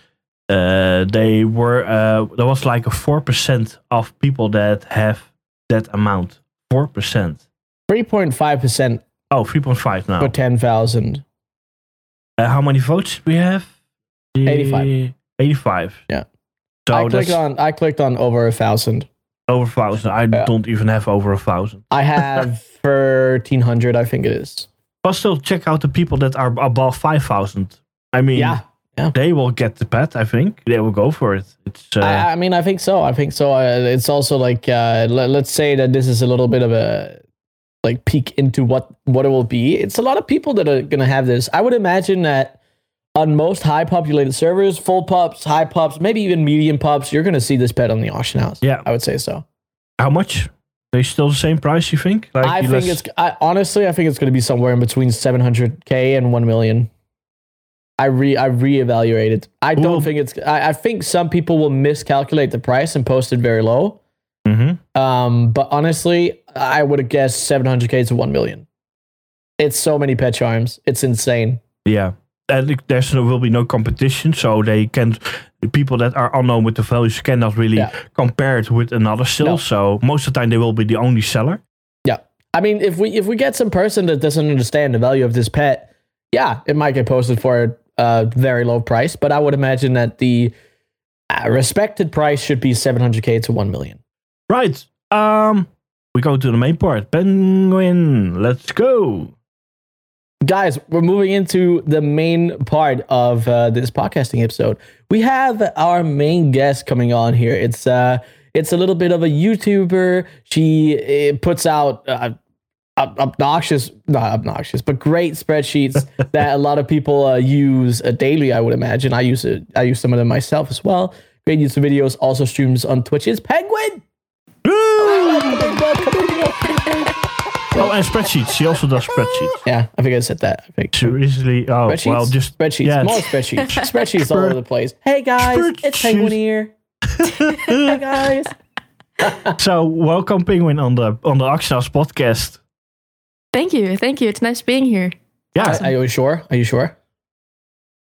Uh, they were uh, there was like a 4% of people that have that amount. 4%. Three point five percent Oh, 3.5 now. for ten thousand. Uh, how many votes we have? 85. 85. Yeah. So I clicked on. I clicked on over a thousand. over a 1,000. I Yeah. don't even have over a 1,000. I have thirteen hundred. I think it is. But still, check out the people that are above 5,000. I mean, Yeah. yeah. they will get the pet, I think. They will go for it. It's uh, I, I mean, I think so. I think so. Uh, it's also like uh, let, let's say that this is a little bit of a like peek into what what it will be. It's a lot of people that are gonna have this. I would imagine that on most high populated servers, full pups, high pups, maybe even medium pups, you're gonna see this pet on the auction house. Yeah. I would say so. how much? They still the same price, you think? Like I think it's I, honestly, I think it's going to be somewhere in between 700k and 1 million. I re I reevaluated. I don't Ooh. think it's. I, I think some people will miscalculate the price and post it very low. Mhm. Um, but honestly, I would have guessed 700k to 1 million. It's so many pet charms. It's insane. Yeah. And there's no, will be no competition, so they can the people that are unknown with the values cannot really Yeah. compare it with another still. No. So most of the time they will be the only seller. Yeah. I mean, if we if we get some person that doesn't understand the value of this pet, yeah, it might get posted for a very low price. But I would imagine that the uh, respected price should be 700k to 1 million. Right. Um we go to the main part. Penguin. Let's go. Guys, we're moving into the main part of uh, this podcasting episode. We have our main guest coming on here. It's uh, it's a little bit of a YouTuber. She uh, puts out uh, obnoxious, not obnoxious, but great spreadsheets *laughs* that a lot of people uh, use uh, daily. I would imagine. I use it. I use some of them myself as well. Great YouTube videos. Also streams on Twitch. It's Penguin. And spreadsheets. She also does spreadsheets. Yeah, I think I said that. I think. Seriously. Oh, Spreadsheets. well, just spreadsheets. yeah. More spreadsheets. *laughs* spreadsheets all over the place. Hey guys, it's Penguin here. *laughs* hey guys. *laughs* so welcome, Penguin, on the on the Axel's podcast. Thank you. Thank you. It's nice being here. Yeah. Are you sure? Are you sure?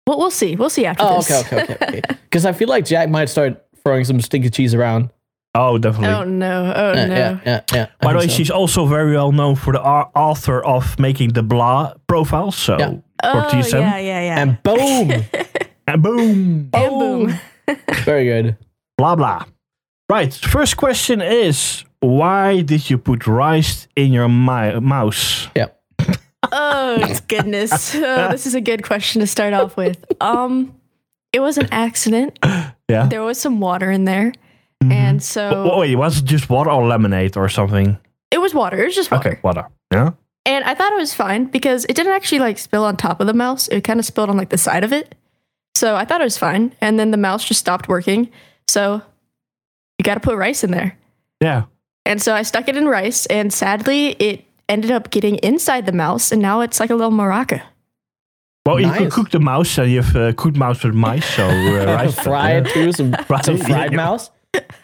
Well, we'll see. We'll see after Oh, this. okay, okay, okay. Because I feel like Jack might start throwing some stinky cheese around. Oh, definitely. oh no. Oh Yeah, no. yeah, yeah, yeah. I By the way, so. she's also very well known for the author of making the blah profile. So, Yeah. Oh TSM. yeah, yeah, yeah. and boom, *laughs* and boom, And boom. very good. blah blah. Right. First question is why did you put rice in your mi- mouse? Yeah. Oh goodness. *laughs* Oh, this is a good question to start off with. Um, it was an accident. *laughs* Yeah. there was some water in there, Mhm. and so Oh, wait, was it just water or lemonade or something? it was water. It was just water. Okay, water. Yeah. And I thought it was fine because it didn't actually like spill on top of the mouse. It kind of spilled on like the side of it. So I thought it was fine. And then the mouse just stopped working. So you got to put rice in there. Yeah. And so I stuck it in rice. And sadly, it ended up getting inside the mouse. And now it's like a little maraca. Well, you could cook the mouse and you have uh, cooked mouse with mice, so uh, *laughs* rice. fry it too. Some, *laughs* some fried mouse.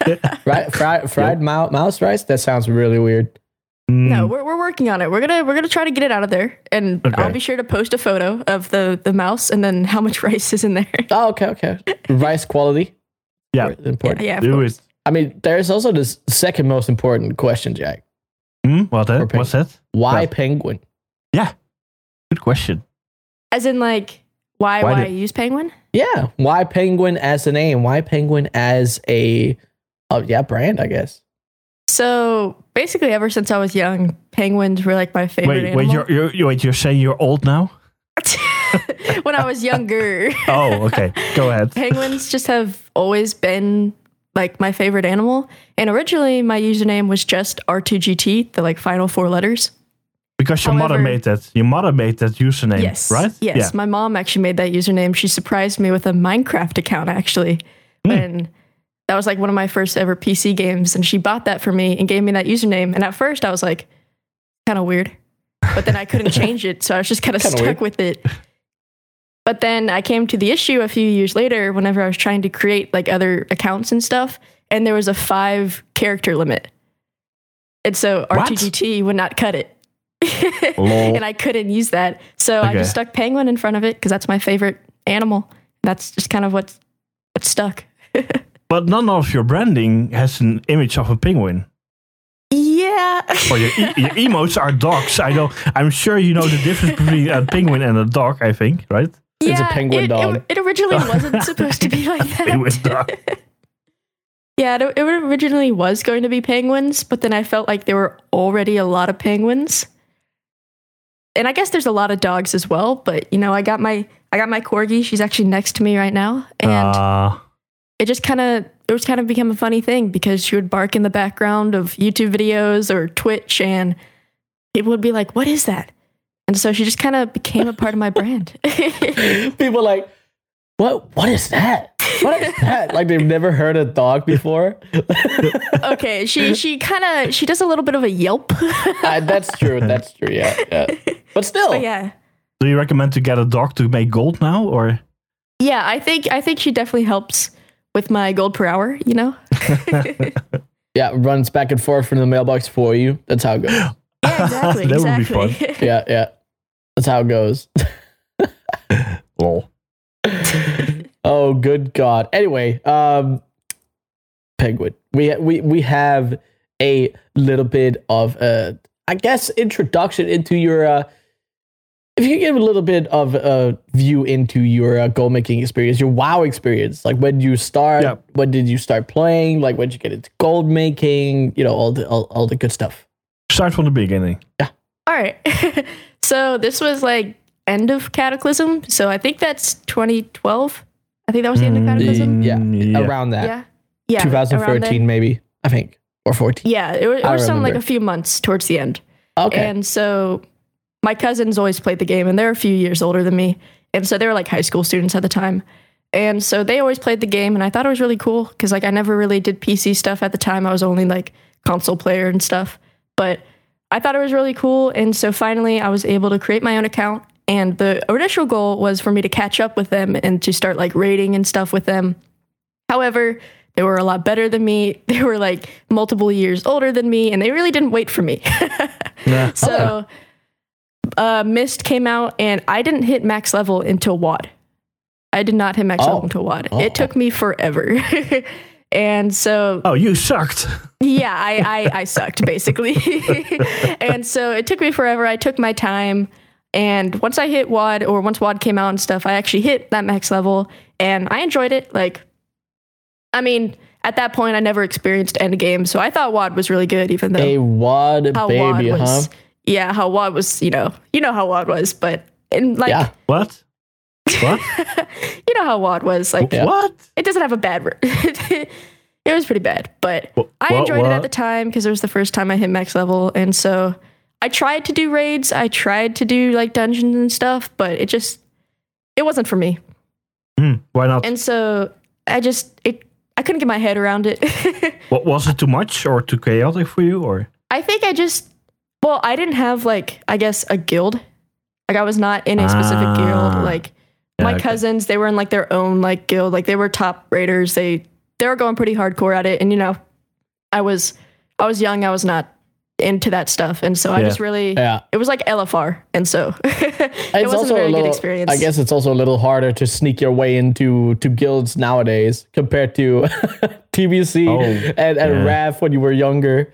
*laughs* right, fried fried mou- mouse rice. That sounds really weird. Mm. No, we're, we're working on it. We're gonna we're gonna try to get it out of there, and Okay. I'll be sure to post a photo of the the mouse and then how much *laughs* rice is in there. Oh, okay, okay. Rice quality. Yeah. important. yeah, of Do course. it. I mean, there's also the second most important question, Jack. What Or that? What's that? Why Yeah. penguin? Yeah, good question. As in, like, why Why why, did- use penguin? Yeah, why penguin as a name? Why penguin as a, oh yeah, brand? I guess. So basically, ever since I was young, penguins were like my favorite Wait, wait, animal. you're, you're, you- wait, you're saying you're old now? *laughs* when I was younger, *laughs* Oh, okay. Go ahead. penguins just have always been like my favorite animal. And originally, my username was just R2GT, the like final four letters. Because your mother made that. Your mother made that username, Yes. right? Yes. Yeah. My mom actually made that username. She surprised me with a Minecraft account actually. Hmm. When that was like one of my first ever PC games. And she bought that for me and gave me that username. And at first I was like, kind of weird. But then I couldn't *laughs* change it. So I was just kind of stuck weird. with it. But then I came to the issue a few years later whenever I was trying to create like other accounts and stuff. And there was a five character limit. And so What? RTGT would not cut it. *laughs* Lol. and I couldn't use that. So I just stuck penguin in front of it because that's my favorite animal. That's just kind of what's what stuck. *laughs* But none of your branding has an image of a penguin. Yeah. Or your, e- your *laughs* emotes are dogs. I know. I'm sure you know the difference between a penguin and a dog. I think, right? It's a Yeah, penguin it, dog. It, it originally wasn't supposed to be like that. Penguin dog. Yeah, it, it originally was going to be penguins, but then I felt like there were already a lot of penguins. And I guess there's a lot of dogs as well, but you know, I got my I got my corgi. She's actually next to me right now, and Uh, it just kind of it was kind of become a funny thing because she would bark in the background of YouTube videos or Twitch, and people would be like, "What is that?" And so she just kind of became a part of my brand. *laughs* People like, what? What is that? What is that? like they've never heard a dog before. *laughs* okay, she she kind of she does a little bit of a yelp. Uh, that's true. That's true. Yeah, yeah. *laughs* But still, But yeah, do you recommend to get a dog to make gold now, or yeah, I think I think she definitely helps with my gold per hour. You know. *laughs* *laughs* yeah, runs back and forth from the mailbox for you. That's how it goes. Yeah, exactly. *laughs* That would be fun. Yeah, yeah. That's how it goes. lol? Oh, good God. Anyway, um, Penguin. We we we have a little bit of uh, I guess introduction into your. Uh, if you could give a little bit of a view into your uh, goal making experience, your WoW experience, like when you start, Yeah. when did you start playing, like when did you get into gold making, you know, all the all, all the good stuff. Start from the beginning. Yeah. All right. *laughs* so this was like end of Cataclysm. So I think that's 2012. I think that was the end of Mm, Cataclysm. Yeah, yeah. Around that, Yeah. Yeah. 2013 maybe, I think, or 14. Yeah, it was, it was something like a few months towards the end. Okay, And so my cousins always played the game, and they're a few years older than me. And so they were like high school students at the time. And so they always played the game, and I thought it was really cool because like I never really did PC stuff at the time. I was only like console player and stuff. But I thought it was really cool. And so finally, I was able to create my own account. And the initial goal was for me to catch up with them and to start like rating and stuff with them. However, they were a lot better than me. *laughs* They were like multiple years older than me, and they really didn't wait for me. *laughs* Yeah. So, uh, Mist came out, and I didn't hit max level until WOD. I did not hit max Oh. level until WOD. Oh. It took me forever. *laughs* and so, Oh, you sucked. *laughs* yeah, I, I, I sucked basically. *laughs* and so it took me forever. I took my time. And once I hit WOD, or once WOD came out and stuff, I actually hit that max level, and I enjoyed it. Like, I mean, at that point, I never experienced endgame, so I thought WOD was really good, even though a WOD baby, WOD huh? Was. Yeah, how WOD was, you know, you know how WOD was, but in like, yeah. What? What? you *laughs* you know how WOD was. Like Yeah. What? it doesn't have a bad. Re- *laughs* it was pretty bad, but Wha- I what- enjoyed it at the time because it was the first time I hit max level, and so I tried to do raids. I tried to do like dungeons and stuff, but it just it wasn't for me. Hmm, why not? And so I just it I couldn't get my head around it. *laughs* What was it too much or too chaotic for you or? I think I just well, I didn't have like I guess a guild. Like I was not in a specific Ah. guild. Like Yeah, my okay. cousins, they were in like their own like guild. Like they were top raiders. They they were going pretty hardcore at it. And you know, I was I was young. I was not into that stuff. And so I Yeah. just really Yeah. it was like LFR. And so *laughs* it It's wasn't also a very little, good experience. I guess it's also a little harder to sneak your way into to guilds nowadays compared to *laughs* TBC Oh, and, and yeah. RAF when you were younger.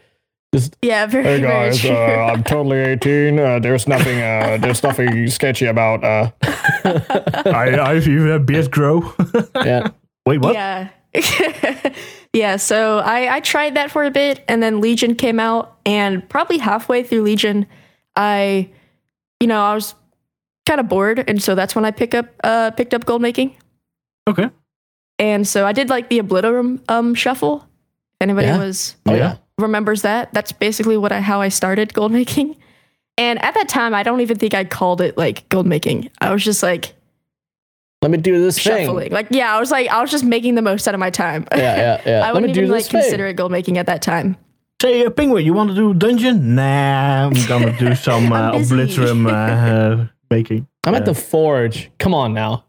Just Yeah, very, Hey very guys, true. uh, I'm totally 18. Uh, there's nothing. Uh, *laughs* there's nothing sketchy about. Uh, *laughs* I, I've even had beard grow. *laughs* yeah, Wait, what? Yeah. yeah, so I, I tried that for a bit and then Legion came out and probably halfway through Legion I you know, I was kind of bored and so that's when I pick up uh picked up gold making. Okay. And so I did like the Obliterum um shuffle. If anybody Yeah. was oh Yeah. yeah. Remembers that, that's basically what I how I started gold making. And at that time I don't even think I called it like gold making. I was just like Let me do this thing. Like yeah, I was like I was just making the most out of my time. Yeah, yeah, yeah. *laughs* I Let me wouldn't do even this like thing. consider it gold making at that time. Say, uh, Penguin, you want to do dungeon? Nah, I'm gonna do *laughs* some uh, obliterum uh, *laughs* making. I'm at the forge. Come on now.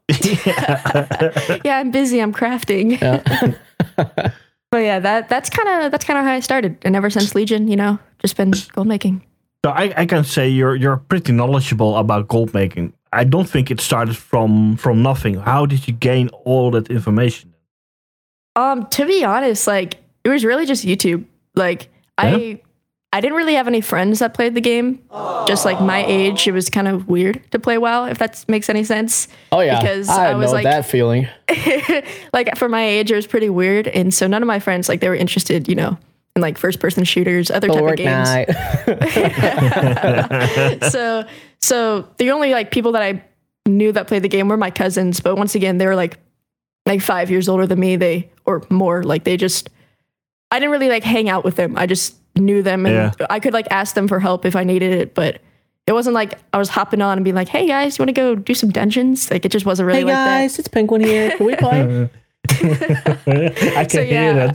Yeah, I'm busy. I'm crafting. Yeah. But yeah, that that's kind of that's kind of how I started, and ever since Legion, you know, just been gold making. So I, I can say you're you're pretty knowledgeable about gold making. I don't think it started from from nothing. How did you gain all that information? Um, to be honest, like it was really just YouTube. Like I I didn't really have any friends that played the game. Just like my age, it was kind of weird to play WoW, if that makes any sense. Oh yeah. Because I, I was know like- that feeling. *laughs* like for my age, it was pretty weird, and so none of my friends like they were interested, you know, in like first person shooters, other type of games. *laughs* *laughs* So so the only like people that I knew that played the game were my cousins, but once again they were like like five years older than me. They or more. Like they just I didn't really like hang out with them. I just knew them and Yeah. I could like ask them for help if I needed it, but it wasn't like I was hopping on and being like, "Hey guys, you want to go do some dungeons?" Like it just wasn't really like, hey like guys, it's Penguin here. Can we play? *laughs* I can So, hear yeah.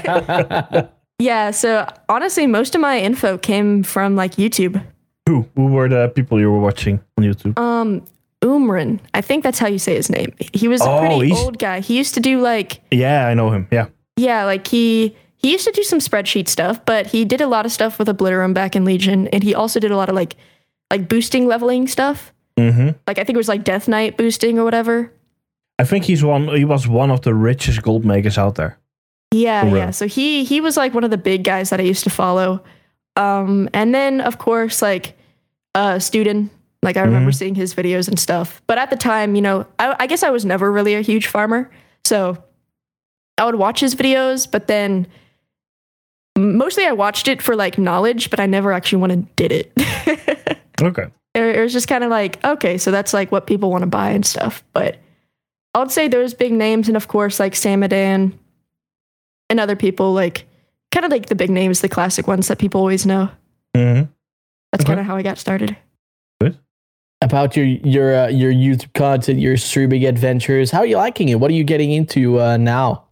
that. *laughs* Yeah, so honestly, most of my info came from like YouTube. Who who were the people you were watching on YouTube? Um, Umran, I think that's how you say his name. He was a Oh, pretty old guy. He used to do like yeah, I know him. Yeah. Yeah, like he he used to do some spreadsheet stuff, but he did a lot of stuff with Obliterum back in Legion, and he also did a lot of like like boosting leveling stuff. Mm-hmm. Like I think it was like Death Knight boosting or whatever. I think he's one. He was one of the richest gold makers out there. Yeah, yeah. So he he was like one of the big guys that I used to follow. Um, and then of course like uh student. Like I remember seeing his videos and stuff. But at the time, you know, I, I guess I was never really a huge farmer, so I would watch his videos, but then mostly I watched it for like knowledge, but I never actually went and did it. *laughs* Okay. it, it was just kind of like, okay, so that's like what people want to buy and stuff. But I would say those big names, and of course, like Samadan and other people, like kind of like the big names, the classic ones that people always know. Mm-hmm. That's Okay. kind of how I got started. About your your uh, your YouTube content, your streaming adventures. How are you liking it? What are you getting into uh, now?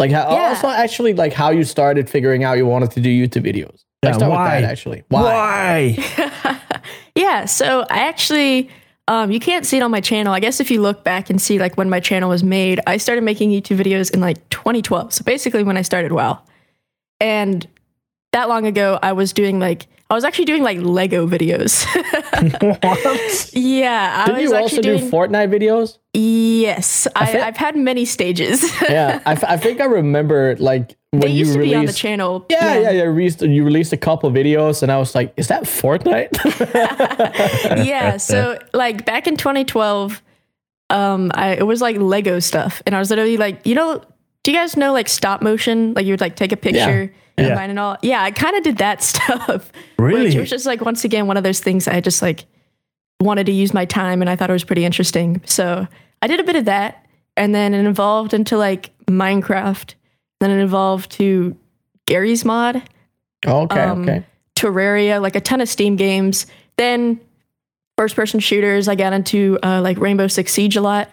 Like how, Yeah. also actually like how you started figuring out you wanted to do YouTube videos. Yeah, Let's start why? with that actually. Why? Why? *laughs* yeah, so I actually um, you can't see it on my channel. I guess if you look back and see like when my channel was made, I started making YouTube videos in like 2012. So basically when I started WoW. And that long ago I was doing like I was actually doing like Lego videos. *laughs* what? yeah, I Didn't was you actually also doing do Fortnite videos? Yes, I, thi- I've had many stages. *laughs* Yeah, I, f- I think I remember like when they you to released. be on the channel. yeah, yeah, yeah. Released, you released a couple videos, and I was like, "Is that Fortnite?" *laughs* yeah. So like back in 2012, um, I it was like Lego stuff, and I was literally like, you know, do you guys know like stop motion? Like you would like take a picture and Yeah. mine and all. Yeah, I kind of did that *laughs* stuff. Really? Which was just like once again one of those things I just like wanted to use my time, and I thought it was pretty interesting. So I did a bit of that, and then it evolved into like Minecraft. Then it evolved to Garry's Mod, Okay, Um, okay. Terraria, like a ton of Steam games. Then first person shooters, I got into uh, like Rainbow Six Siege a lot.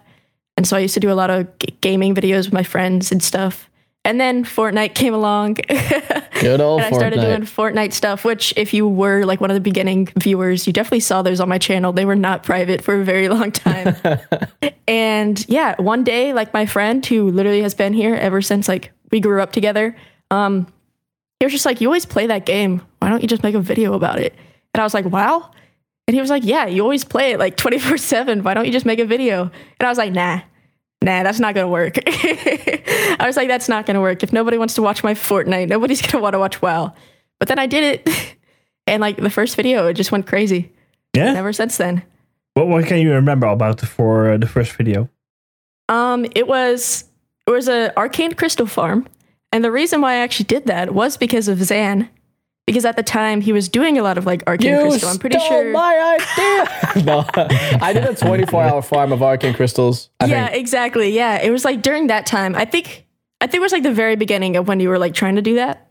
And so I used to do a lot of g- gaming videos with my friends and stuff. And then Fortnite came along. *laughs* Good old and I started doing Fortnite. Fortnite stuff, which if you were like one of the beginning viewers, you definitely saw those on my channel. They were not private for a very *laughs* long time. *laughs* and yeah, one day, like my friend who literally has been here ever since like we grew up together, um, he was just like, You always play that game. Why don't you just make a video about it? And I was like, Wow. And he was like, Yeah, you always play it like 24 7. Why don't you just make a video? And I was like, Nah, nah, that's not gonna work. *laughs* I was like, That's not gonna work. If nobody wants to watch my Fortnite, nobody's gonna want to watch WoW. But then I did it. *laughs* And like the first video, it just went crazy. Yeah. And ever since then. What what can you remember about the for uh, the first video? Um, it was it was a arcane crystal farm, and the reason why I actually did that was because of Zan, because at the time he was doing a lot of like arcane You crystal. I'm pretty stole sure. my idea. *laughs* no, I did a 24 hour farm of arcane crystals. I yeah, think. exactly. Yeah, it was like during that time. I think I think it was like the very beginning of when you were like trying to do that.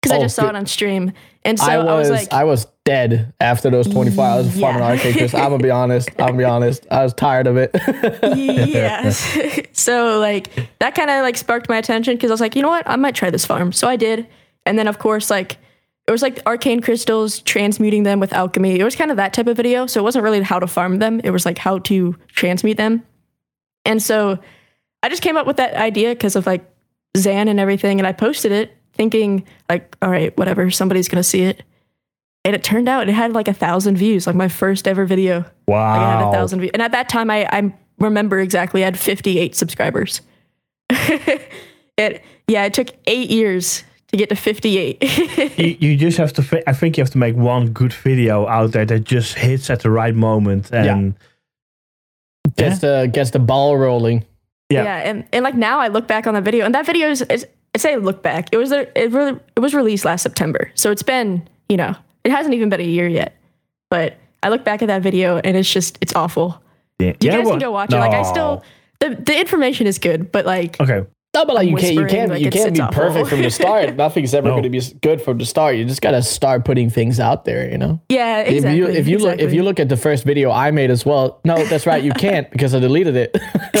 Because I Oh, just saw good. it on stream, and so I I was, was like, I was dead after those 24 hours of farming Yeah. arcane crystals. I'm gonna be honest. I'm gonna be honest. I was tired of it. yes. *laughs* so like that kind of like sparked my attention because I was like, you know what, I might try this farm. So I did, and then of course like it was like arcane crystals, transmuting them with alchemy. It was kind of that type of video. So it wasn't really how to farm them. It was like how to transmute them. And so I just came up with that idea because of like Zan and everything, and I posted it thinking like, all right, whatever, somebody's gonna see it. And it turned out it had like a thousand views, like my first ever video. Like I had a thousand views. And at that time, I, I remember exactly, I had 58 subscribers. *laughs* it, yeah, it took eight years to get to 58. *laughs* you, you just have to. fi- I think you have to make one good video out there that just hits at the right moment, and gets the gets the ball rolling. Yeah. yeah. And, and like now I look back on that video and that video is, is I say look back. It was, a- it really, it was released last September. So it's been, you know, it hasn't even been a year yet, but I look back at that video and it's just, it's awful. yeah, You yeah, guys well- can go watch it. Like I still, the, the information is good, but like, Okay. No, but like you can't you can't like, you can't be awful. perfect from the start. *laughs* Nothing's ever No. going to be good from the start. You just got to start putting things out there. You know. yeah, exactly. if you if you look if you look at the first video I made as well, no, that's right, you can't because I deleted it. *laughs*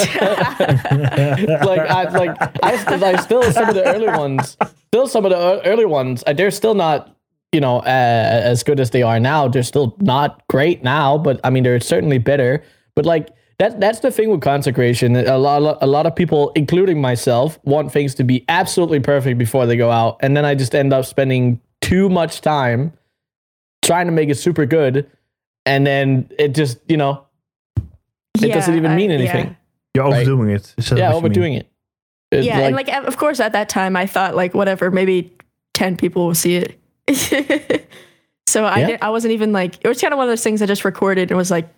like I like I st- like still some of the early ones, still some of the early ones, uh, they're still not you know uh, as good as they are now. They're still not great now, but I mean they're certainly better. But like that that's the thing with consecration. A lot a lot of people, including myself, want things to be absolutely perfect before they go out, and then I just end up spending too much time trying to make it super good, and then it just you know it doesn't even I- mean yeah. anything. You're Right. overdoing it. Is that Yeah, what you overdoing it. It's yeah, and like of course at that time I thought like whatever, maybe ten people will see it. *laughs* so I Yeah. did, I wasn't even like it was kind of one of those things I just recorded and was like,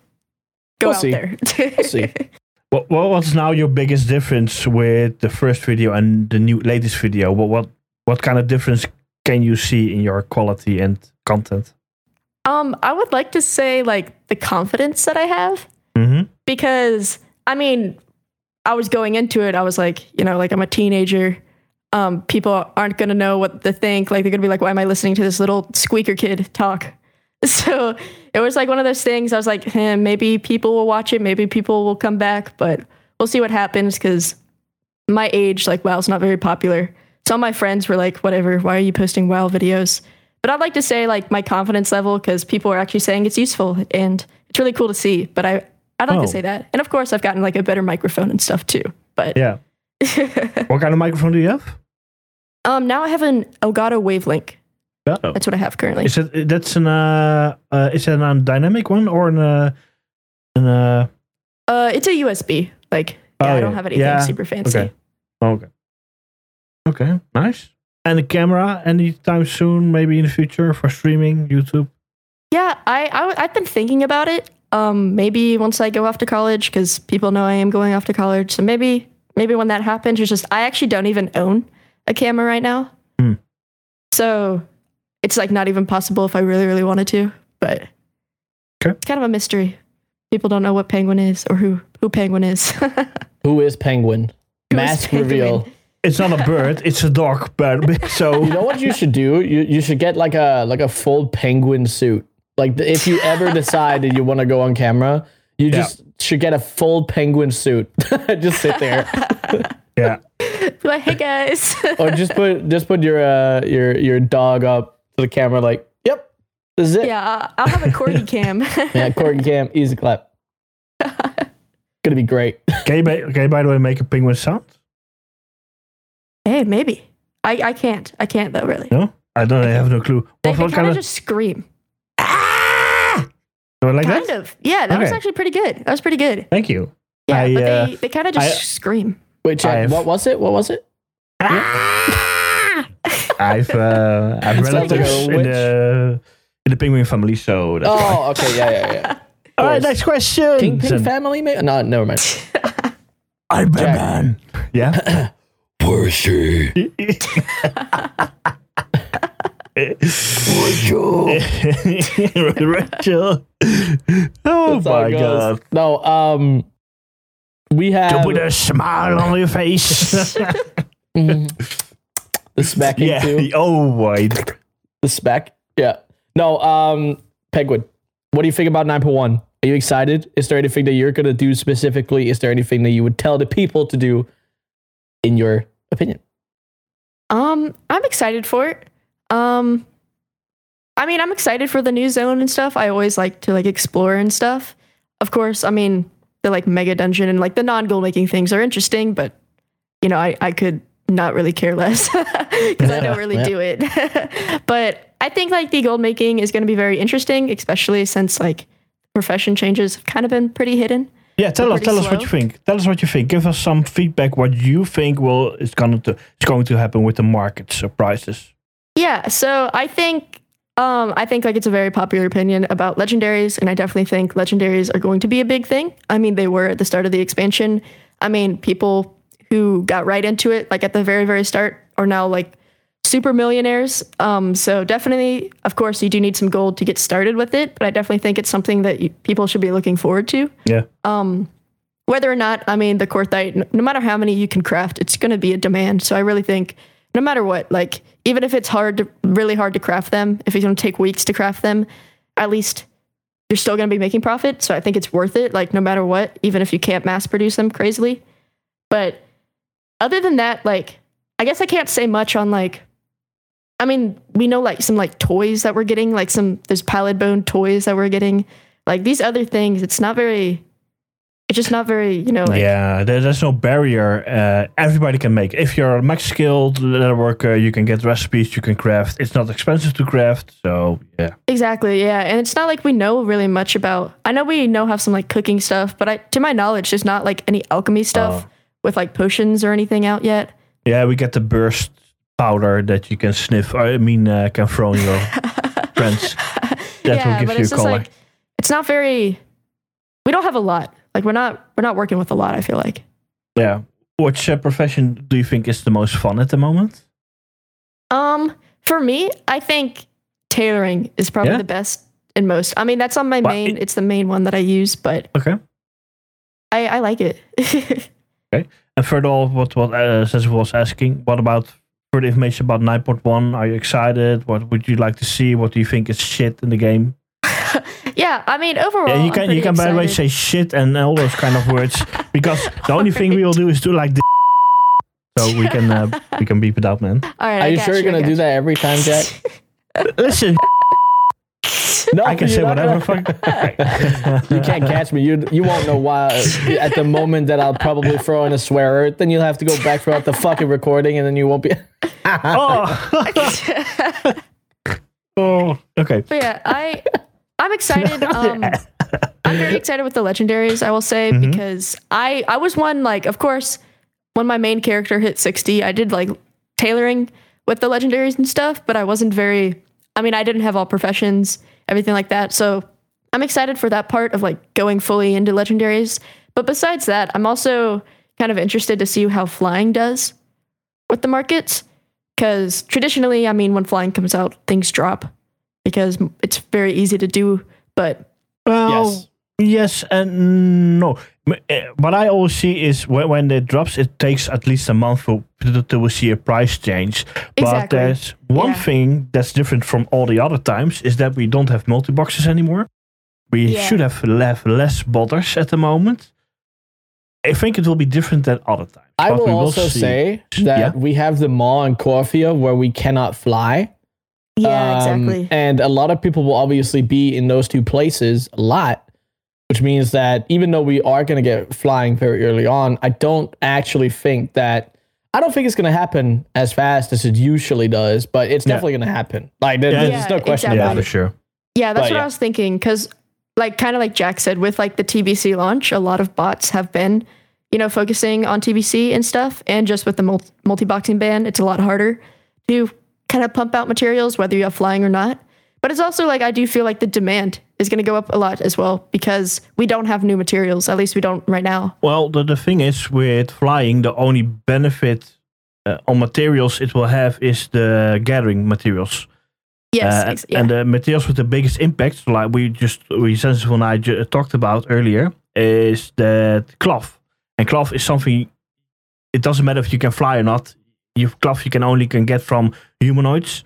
go We'll out see. there. see. *laughs* What, what what's now your biggest difference with the first video and the new latest video? What what what kind of difference can you see in your quality and content? um, I would like to say like the confidence that I have Mm-hmm. because I mean, I was going into it, I was like, you know, like I'm a teenager. Um, people aren't gonna know what to think. Like they're gonna be like, why am I listening to this little squeaker kid talk? *laughs* So it was like one of those things. I was like, eh, maybe people will watch it, maybe people will come back, but we'll see what happens because my age, like WoW, WoW's not very popular. Some of my friends were like, whatever, why are you posting WoW videos? But I'd like to say like my confidence level because people are actually saying it's useful and it's really cool to see. But I I'd like Oh. to say that. And of course I've gotten like a better microphone and stuff too. But Yeah. *laughs* what kind of microphone do you have? um now I have an Elgato Wavelink. Oh. That's what I have currently. Is it that's an uh, uh is it a dynamic one or an uh, an uh Uh it's a USB. Like Oh, yeah, I don't have anything Yeah. super fancy. Okay. okay okay nice and a camera anytime soon maybe in the future for streaming YouTube Yeah, I, I have been thinking about it. Um, maybe once I go off to college, because people know I am going off to college. So maybe maybe when that happens, it's just I actually don't even own a camera right now. Hmm. So it's like not even possible if I really really wanted to. But Okay. it's kind of a mystery. People don't know what Penguin is or who who Penguin is. *laughs* Who is Penguin? Who is Mask Penguin? reveal. It's not a bird, it's a dog. But *laughs* so You know what you should do? You you should get like a like a full penguin suit. Like if you ever decide that you want to go on camera, you Yeah. just should get a full penguin suit. *laughs* just sit there, yeah. Be like, hey guys. or just put just put your uh your your dog up to the camera. Like, yep, this is it. yeah, I'll- I'll have a corgi *laughs* cam. Yeah, Corky Cam, easy clap. *laughs* Gonna be great. Can you, ma- can you by the way make a penguin sound? hey, maybe. I, I can't. I can't though, really. No? I don't I have no clue. They, What, they what kind kind of of just scream. Ah! like Kind that? of. Yeah, that was actually pretty good. That was pretty good. Thank you. Yeah, I, but uh, they, they kind of just I- scream. Wait, check. I've- What was it? What was it? Ah! *laughs* I've uh, *laughs* I've Sounds like relatives in witch. the in the penguin family, so that's why. Oh, okay, yeah, yeah, yeah. *laughs* All right, next question. Kingpin family, maybe? No, never mind. *laughs* I'm Jack. Batman. Yeah. *clears throat* Percy. Rachel. Rachel. Oh That's my god. No, um, we have To have put a smile on your face. Mm. The smacking yeah. too. Oh my. The spec. Yeah. No, um, Penguin. What do you think about 9.1? Are you excited? Is there anything that you're gonna do specifically? Is there anything that you would tell the people to do, in your opinion? Um, I'm excited for it. Um, I mean, I'm excited for the new zone and stuff. I always like to like explore and stuff. Of course, I mean the like mega dungeon and like the non-goal making things are interesting, but you know, I I could not really care less *laughs* because I don't really Yeah. do it. *laughs* but I think like the gold making is going to be very interesting, especially since like profession changes have kind of been pretty hidden. Yeah, tell us, tell us what you think. Tell us what you think. Give us some feedback. What you think will is going to is going to happen with the market surprises. Yeah, so I think um, I think like it's a very popular opinion about legendaries, and I definitely think legendaries are going to be a big thing. I mean, they were at the start of the expansion. I mean, people who got right into it, like at the very very start, are now like super millionaires. Um, so definitely, of course, you do need some gold to get started with it, but I definitely think it's something that you, people should be looking forward to. Yeah. Um, whether or not, I mean, the no, no matter how many you can craft, it's going to be a demand. So I really think, no matter what, like even if it's hard to really hard to craft them, if it's going to take weeks to craft them, at least you're still going to be making profit. So I think it's worth it, like no matter what, even if you can't mass produce them crazily. But other than that, like I guess I can't say much on like. I mean, we know like some like toys that we're getting, like some there's pallid bone toys that we're getting. Like these other things, it's not very. It's just not very, you know, like yeah, there, there's no barrier. Uh, everybody can make. If you're a max skilled leather worker, you can get recipes. You can craft. It's not expensive to craft. So yeah, Exactly, yeah. And it's not like we know really much about I know we know have some like cooking stuff, but I to my knowledge there's not like any alchemy stuff Oh. With like potions or anything out yet. yeah, we get the burst powder that you can sniff. I mean, uh, can throw on your *laughs* friends. That yeah, will give but you it's just color. like it's not very we don't have a lot. Like we're not we're not working with a lot, I feel like. yeah. Which uh, profession do you think is the most fun at the moment? Um for me, I think tailoring is probably Yeah? the best and most. I mean, that's on my main it- it's the main one that I use, but Okay. I I like it. *laughs* And further, all, what what uh, Cesar was asking, what about further information about 9.1? Are you excited? What would you like to see? What do you think is shit in the game? *laughs* yeah, I mean overall Yeah, you I'm can you can by the way say shit and all those kind of words *laughs* because the only thing we will do is do like this. *laughs* So we can uh, we can beep it out, man. All right, Are I you sure you're gonna got do you. that every time, Jack? Listen, No, I can say whatever gonna- the fuck. *laughs* You can't catch me. You you won't know why. At the moment that I'll probably throw in a swear, then you'll have to go back throughout the fucking recording, and then you won't be. *laughs* oh. *laughs* oh, okay. But yeah, I I'm excited. Um, I'm very excited with the legendaries. I will say Mhm. because I I was one like of course when my main character hit 60, I did like tailoring with the legendaries and stuff, but I wasn't very. I mean, I didn't have all professions, everything like that. So I'm excited for that part of like going fully into legendaries. But besides that, I'm also kind of interested to see how flying does with the markets. Because traditionally, I mean, when flying comes out, things drop because it's very easy to do. But Well, Yes. Yes and no. Eh, What I always see is when, when it drops, it takes at least a month for till we see a price change. But there's one Yeah. thing that's different from all the other times is that we don't have multi boxes anymore. We Yeah. should have le- less botters at the moment. I think it will be different than other times. I but will also see. say that Yeah. we have the Maw in Korthia where we cannot fly. Yeah, Um, exactly. And a lot of people will obviously be in those two places a lot, which means that even though we are going to get flying very early on, I don't actually think that. I don't think it's going to happen as fast as it usually does, but it's Yeah. definitely going to happen. Like there- Yeah. there's Yeah, no question exactly. Yeah, about for it. sure. Yeah, that's But what yeah. I was thinking. Because, like, kind of like Jack said, with like the TBC launch, a lot of bots have been, you know, focusing on TBC and stuff. And just with the multi boxing ban, it's a lot harder to kind of pump out materials, whether you have flying or not. But it's also like I do feel like the demand is going to go up a lot as well because we don't have new materials. At least we don't right now. Well, the, the thing is with flying, the only benefit uh, on materials it will have is the gathering materials. Yes, Uh, ex- yeah. And the materials with the biggest impact, like we just, we Sensible and I talked about earlier, is that cloth. And cloth is something, it doesn't matter if you can fly or not. You cloth you can only can get from humanoids.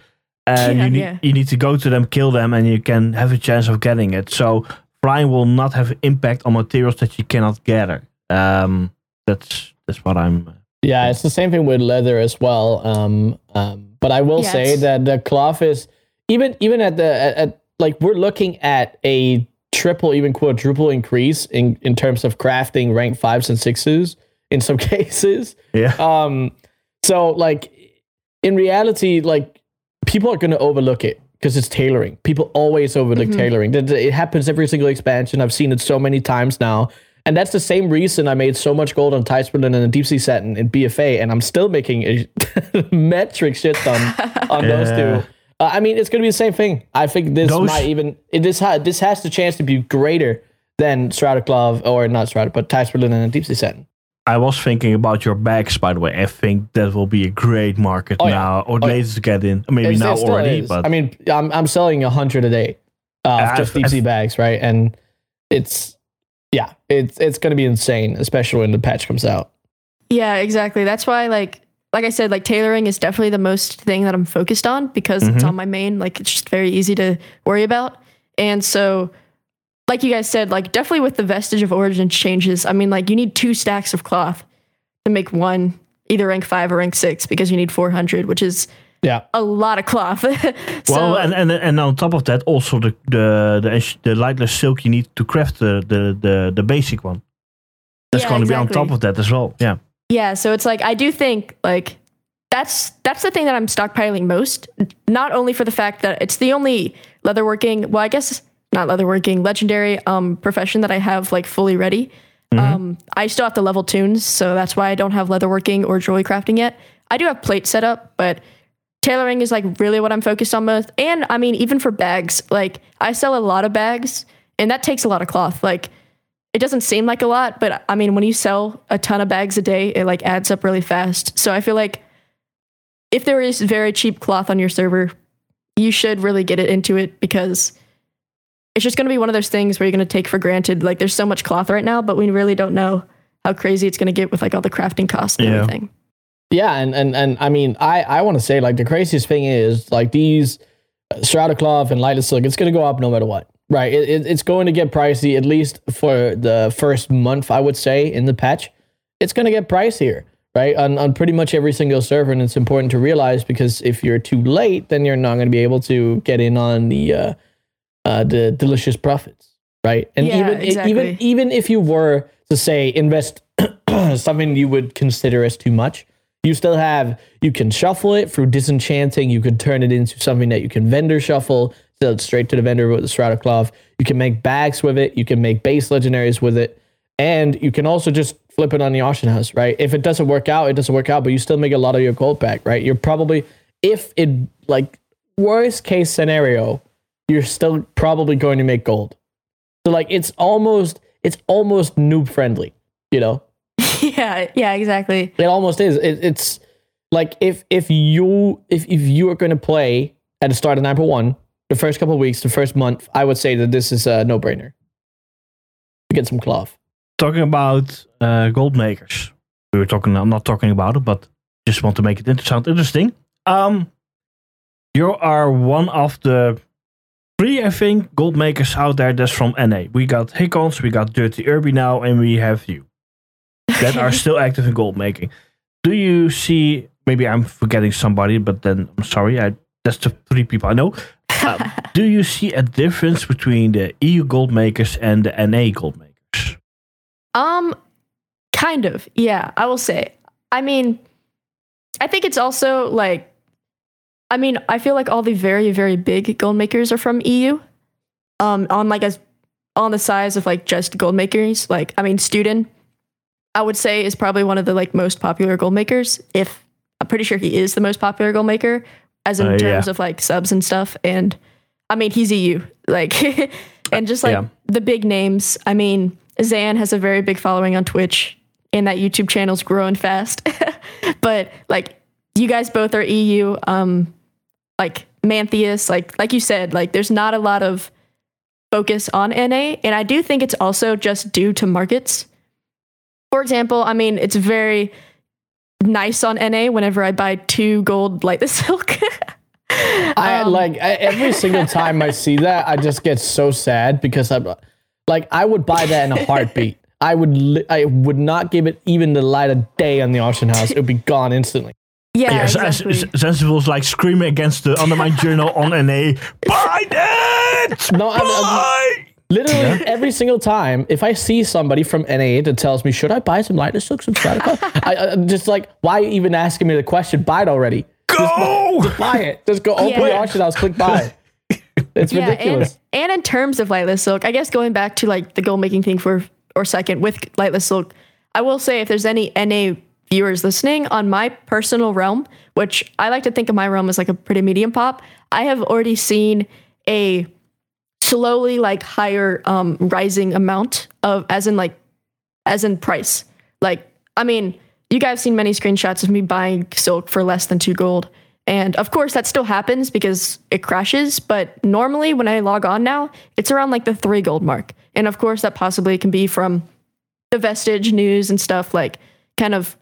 And Yeah, you, need, yeah. you need to go to them, kill them, and you can have a chance of getting it. So flying will not have impact on materials that you cannot gather. Um, that's that's what I'm. Yeah, it's the same thing with leather as well. Um, um, but I will Yeah, say that the cloth is even even at the at, at like we're looking at a triple, even quadruple increase in in terms of crafting rank fives and sixes in some *laughs* cases. Yeah. Um, so like in reality, like people are going to overlook it because it's tailoring. People always overlook Mhm. tailoring. That- that It happens every single expansion. I've seen it so many times now. And that's the same reason I made so much gold on Tidespray Linen and the Deep Sea Satin in, in BFA, and I'm still making a *laughs* metric shit ton *laughs* on those two. Uh, I mean, it's going to be the same thing. I think this Those- might even it, this ha- this has the chance to be greater than Shrouded Cloth or not Shrouded, but Tidespray Linen and the Deep Sea Satin. I was thinking about your bags, by the way. I think that will be a great market Oh, yeah. now, or Oh, yeah. later to get in. Maybe It's- now it already, is. but I mean, I'm I'm selling a hundred a day uh, of just I've- deep sea bags, right? And it's yeah, it's it's going to be insane, especially when the patch comes out. Yeah, exactly. That's why like like I said, like tailoring is definitely the most thing that I'm focused on because it's Mhm. on my main. Like it's just very easy to worry about. And so like you guys said, like definitely with the vestige of origin changes, I mean like you need two stacks of cloth to make one either rank five or rank six because you need 400, which is Yeah, a lot of cloth. *laughs* so, well, and, and and on top of that, also the the the, the lightless silk you need to craft the the the, the basic one. That's Yeah, going to be on top of that as well. Yeah. Yeah, so it's like I do think like that's that's the thing that I'm stockpiling most. Not only for the fact that it's the only leatherworking, well, I guess not leatherworking, legendary um profession that I have like fully ready. Um, I still have to level tunes, so that's why I don't have leatherworking or jewelry crafting yet. I do have plate set up, but tailoring is like really what I'm focused on most. And I mean, even for bags, like I sell a lot of bags, and that takes a lot of cloth. Like it doesn't seem like a lot, but I mean, when you sell a ton of bags a day, it like adds up really fast. So I feel like if there is very cheap cloth on your server, you should really get it into it because it's just going to be one of those things where you're going to take for granted. Like there's so much cloth right now, but we really don't know how crazy it's going to get with like all the crafting costs and Yeah. everything. yeah, and and and I mean, I I want to say like the craziest thing is like these Shrouded Cloth and lightless silk. It's going to go up no matter what, right? It, it, it's going to get pricey at least for the first month, I would say, in the patch. It's going to get pricier. Right on, on pretty much every single server, and it's important to realize because if you're too late, then you're not going to be able to get in on the uh, uh, the delicious profits, right? And Yeah, even exactly. even even if you were to say invest *clears throat* something you would consider as too much, you still have you can shuffle it through disenchanting. You could turn it into something that you can vendor shuffle, sell it straight to the vendor with the Shrouded Cloth. You can make bags with it. You can make base legendaries with it, and you can also just flip it on the auction house, right? If it doesn't work out, it doesn't work out, but you still make a lot of your gold back, right? You're probably if it like worst case scenario, you're still probably going to make gold. So like it's almost it's almost noob friendly, you know. *laughs* yeah, yeah, exactly. It almost is. It, it's like if if you if if you are going to play at the start of nine one, the first couple of weeks, the first month, I would say that this is a no brainer. get some cloth. Talking about uh, gold makers. We were talking. I'm not talking about it, but just want to make it sound interesting. Um, you are one of the three, I think, gold makers out there that's from NA. We got Hickons, we got Dirty Irby now, and we have you that are still *laughs* active in gold making. Do you see? Maybe I'm forgetting somebody, but then I'm sorry. I that's the three people I know. Um, *laughs* do you see a difference between the EU gold makers and the NA gold makers? Um, kind of. Yeah, I will say. I mean, I think it's also like, I mean, I feel like all the very, very big gold makers are from EU. Um, on like as on the size of like just gold makers. Like, I mean, Student, I would say is probably one of the like most popular gold makers. If I'm pretty sure he is the most popular gold maker, as in Uh, terms yeah. of like subs and stuff. And I mean, he's EU. *laughs* Like, *laughs* and just like Yeah. the big names. I mean, Zan has a very big following on Twitch, and that YouTube channel's growing fast. *laughs* but like, you guys both are EU. Um, like Mantheus, like like you said, like there's not a lot of focus on NA, and I do think it's also just due to markets. For example, I mean, it's very nice on NA whenever I buy two gold *laughs* Lightless Silk. I Um, like I, every single *laughs* time I see that, I just get so sad because I'm like I would buy that in a heartbeat. I would li- I would not give it even the light of day on the auction house. It would be gone instantly. Yeah, Yes, exactly. Sensible's like screaming against the Undermine *laughs* Journal on NA. Buy it! No, I'm, I'm- Buy! literally every single time if I see somebody from NA that tells me should I buy some Lightless Silk, some Shrouded Cloth, *laughs* I, I I'm just like why even asking me the question? Buy it already. Go! Buy it. Just go open the Yeah. auction house, click buy. *laughs* It's yeah, ridiculous. And, and in terms of lightless silk, I guess going back to like the goal making thing for or second with lightless silk, I will say if there's any NA viewers listening on my personal realm, which I like to think of my realm as like a pretty medium pop, I have already seen a slowly like higher um rising amount of as in like as in price. Like I mean, you guys seen many screenshots of me buying silk for less than 2 gold. And of course that still happens because it crashes, but normally when I log on now, it's around like the 3 gold mark. And of course that possibly can be from the vestige news and stuff like kind of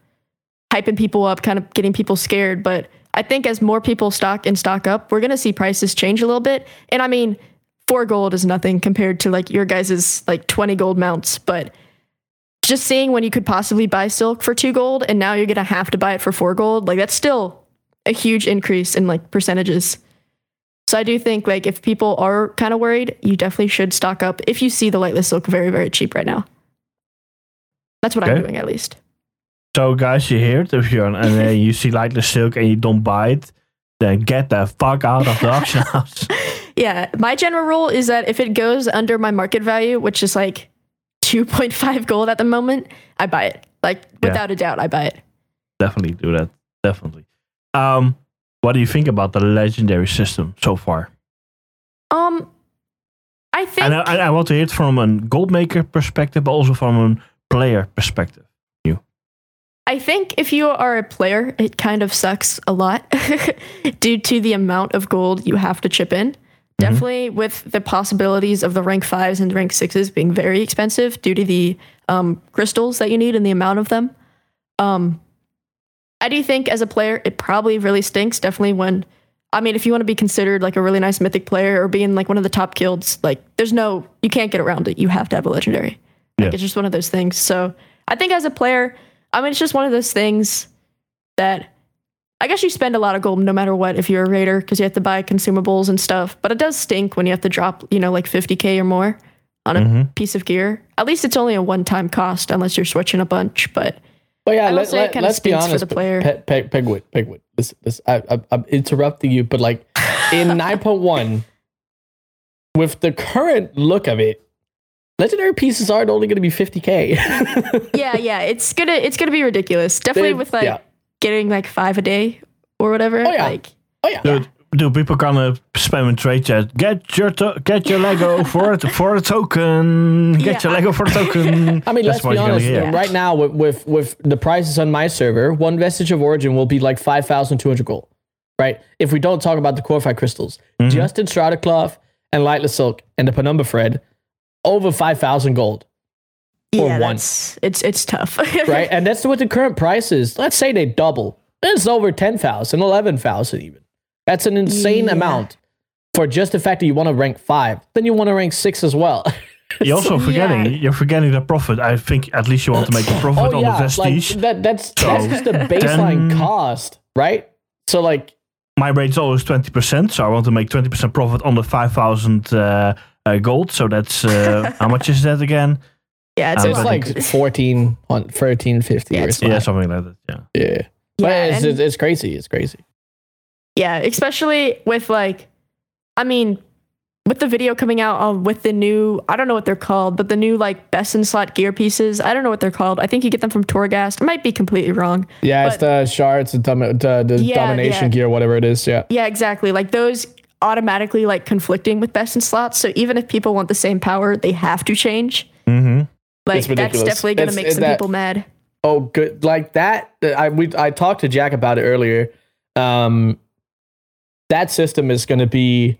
hyping people up, kind of getting people scared, but I think as more people stock and stock up, we're going to see prices change a little bit. And I mean, 4 gold is nothing compared to like your guys's like 20 gold mounts, but just seeing when you could possibly buy silk for 2 gold and now you're going to have to buy it for 4 gold, like that's still a huge increase in like percentages. So I do think like if people are kind of worried, you definitely should stock up if you see the lightless silk very very cheap right now. That's what I'm doing at least. So, guys, you hear it. If you're on NA, you see Lightless Silk and you don't buy it, then get the fuck out of the auction *laughs* house. Yeah, my general rule is that if it goes under my market value, which is like 2.5 gold at the moment, I buy it. Like Yeah. without a doubt, I buy it. Definitely do that. Definitely. Um, what do you think about the legendary system so far? Um, I think And I, I- I want to hear it from a gold maker perspective, but also from a player perspective. I think if you are a player, it kind of sucks a lot *laughs* due to the amount of gold you have to chip in. Definitely with the possibilities of the rank fives and rank sixes being very expensive due to the um, crystals that you need and the amount of them. Um, I do think as a player, it probably really stinks. Definitely when, I mean, if you want to be considered like a really nice mythic player or being like one of the top guilds, like there's no, you can't get around it. You have to have a legendary. Like Yeah. it's just one of those things. So I think as a player, I mean, it's just one of those things that I guess you spend a lot of gold no matter what if you're a raider because you have to buy consumables and stuff. But it does stink when you have to drop, you know, like 50k or more on a Mhm. piece of gear. At least it's only a one-time cost unless you're switching a bunch. But But yeah, I will let, say it let, kinda let's be stinks for honest. the player. Pe- Pe- Pegwood, Pegwood. This, this, I, I, I'm interrupting you, but like in *laughs* 9.1, with the current look of it, legendary pieces aren't only going to be 50k. *laughs* yeah, yeah, it's gonna it's gonna be ridiculous. Definitely with like yeah. getting like five a day or whatever. Oh, yeah. Like oh yeah, Dude, dude, people gonna spam in trade chat. Get your to- get your Lego *laughs* for it for a token. Get Yeah, your I- Lego for a token. *laughs* I mean, That's let's be honest. hear. Right now, with, with with the prices on my server, one vestige of origin will be like five thousand two hundred gold. Right? If we don't talk about the Korthite crystals, Mhm. just in Shrouded Cloth and Lightless Silk and the Penumbra Thread, over five thousand gold. or yeah, one. that's it's it's tough. *laughs* right? And that's what the current price is. Let's say they double. It's over 10,000, 11,000 even. That's an insane Yeah. amount for just the fact that you want to rank five. Then you want to rank six as well. *laughs* You're also forgetting. Yeah. You're forgetting the profit. I think at least you want to make a profit on the like prestige. that, that's So, that's just the baseline then- cost, right? So like My rate's always twenty percent, so I want to make twenty percent profit on the five thousand uh, gold. So that's uh, *laughs* how much is that again? yeah, it's, Uh, it's like 14 on 1350 Yeah, or something. Yeah, something like that. Yeah. Yeah. But yeah, it's, it's, it's crazy. It's crazy. Yeah, especially with like, I mean, with the video coming out um, with the new, I don't know what they're called, but the new like best in slot gear pieces. I don't know what they're called. I think you get them from Torghast. I might be completely wrong. Yeah, it's the shards, the, dom- the, the Yeah, domination yeah. gear, whatever it is. Yeah. Yeah, exactly. Like those automatically like conflicting with best in slots. So even if people want the same power, they have to change. Mm-hmm. Like that's definitely gonna It's- make some that- people mad. Oh, good. Like that. I we I talked to Jack about it earlier. Um, that system is going to be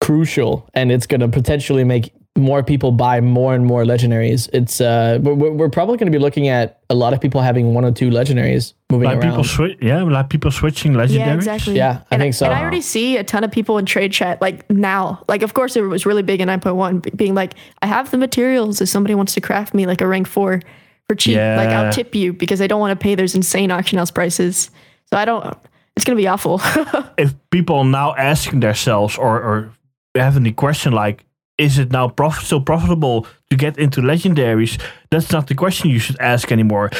crucial, and it's going to potentially make more people buy more and more legendaries. It's uh, we're, we're we're probably going to be looking at a lot of people having one or two legendaries moving Like around. people switch. Yeah, like people switching legendaries. Yeah, exactly. Yeah, I and think so. And I already see a ton of people in trade chat like now. Like, of course, it was really big in 9.1, being like, I have the materials if somebody wants to craft me like a rank four for cheap. Like, I'll tip you because they don't want to pay those insane auction house prices. So I don't, it's going to be awful. *laughs* if people now asking themselves or, or having the question like, is it now prof- still profitable to get into legendaries? That's not the question you should ask anymore.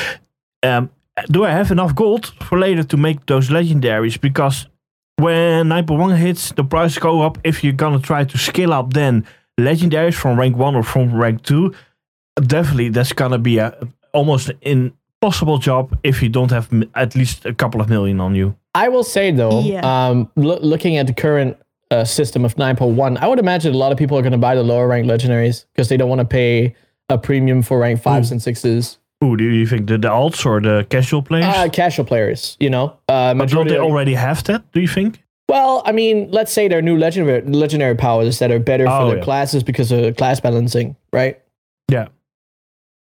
Um, do I have enough gold for later to make those legendaries? Because when 9.1 hits, the price go up. If you're gonna try to scale up, then legendaries from rank one or from rank two, definitely that's gonna be a almost an impossible job if you don't have m- at least a couple of million on you. I will say though, Yeah. um, loo- looking at the current uh, system of 9.1, I would imagine a lot of people are going to buy the lower rank legendaries because they don't want to pay a premium for rank fives and sixes. Who do you think the, the alts or the casual players? Uh, casual players, you know, uh, but don't they already have that? Do you think? well, I mean, let's say they're new legendary legendary powers that are better Oh, for their yeah. classes because of class balancing, right? Yeah,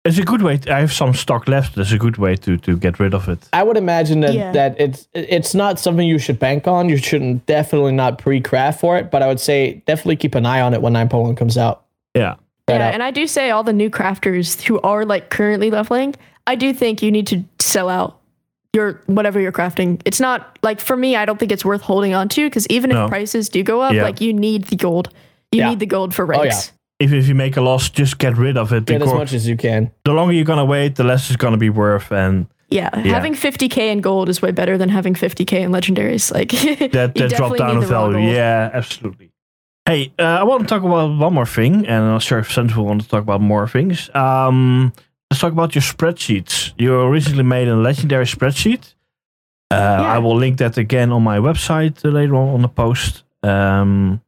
it's a good way. I have some stock left. That's a good way to to get rid of it. I would imagine that, Yeah. that it's it's not something you should bank on. You shouldn't definitely not pre-craft for it, but I would say definitely keep an eye on it when 9.1 comes out. Yeah, Right yeah, out. and I do say all the new crafters who are like currently leveling, I do think you need to sell out your whatever you're crafting. It's not like for me, I don't think it's worth holding on to because even No. if prices do go up, Yeah. like you need the gold. You Yeah. need the gold for Oh, ranks. If if you make a loss, just get rid of it Get as much as you can. the longer you're gonna wait, the less it's gonna be worth, and Yeah, Yeah. having 50k in gold is way better than having 50k in legendaries. Like *laughs* that that drop down need in the raw value. Yeah, absolutely. Hey, uh, I want to talk about one more thing, and I'm not sure if Central want to talk about more things. Um, let's talk about your spreadsheets. You recently made a legendary spreadsheet. Uh, I will link that again on my website uh, later on on the post. Um,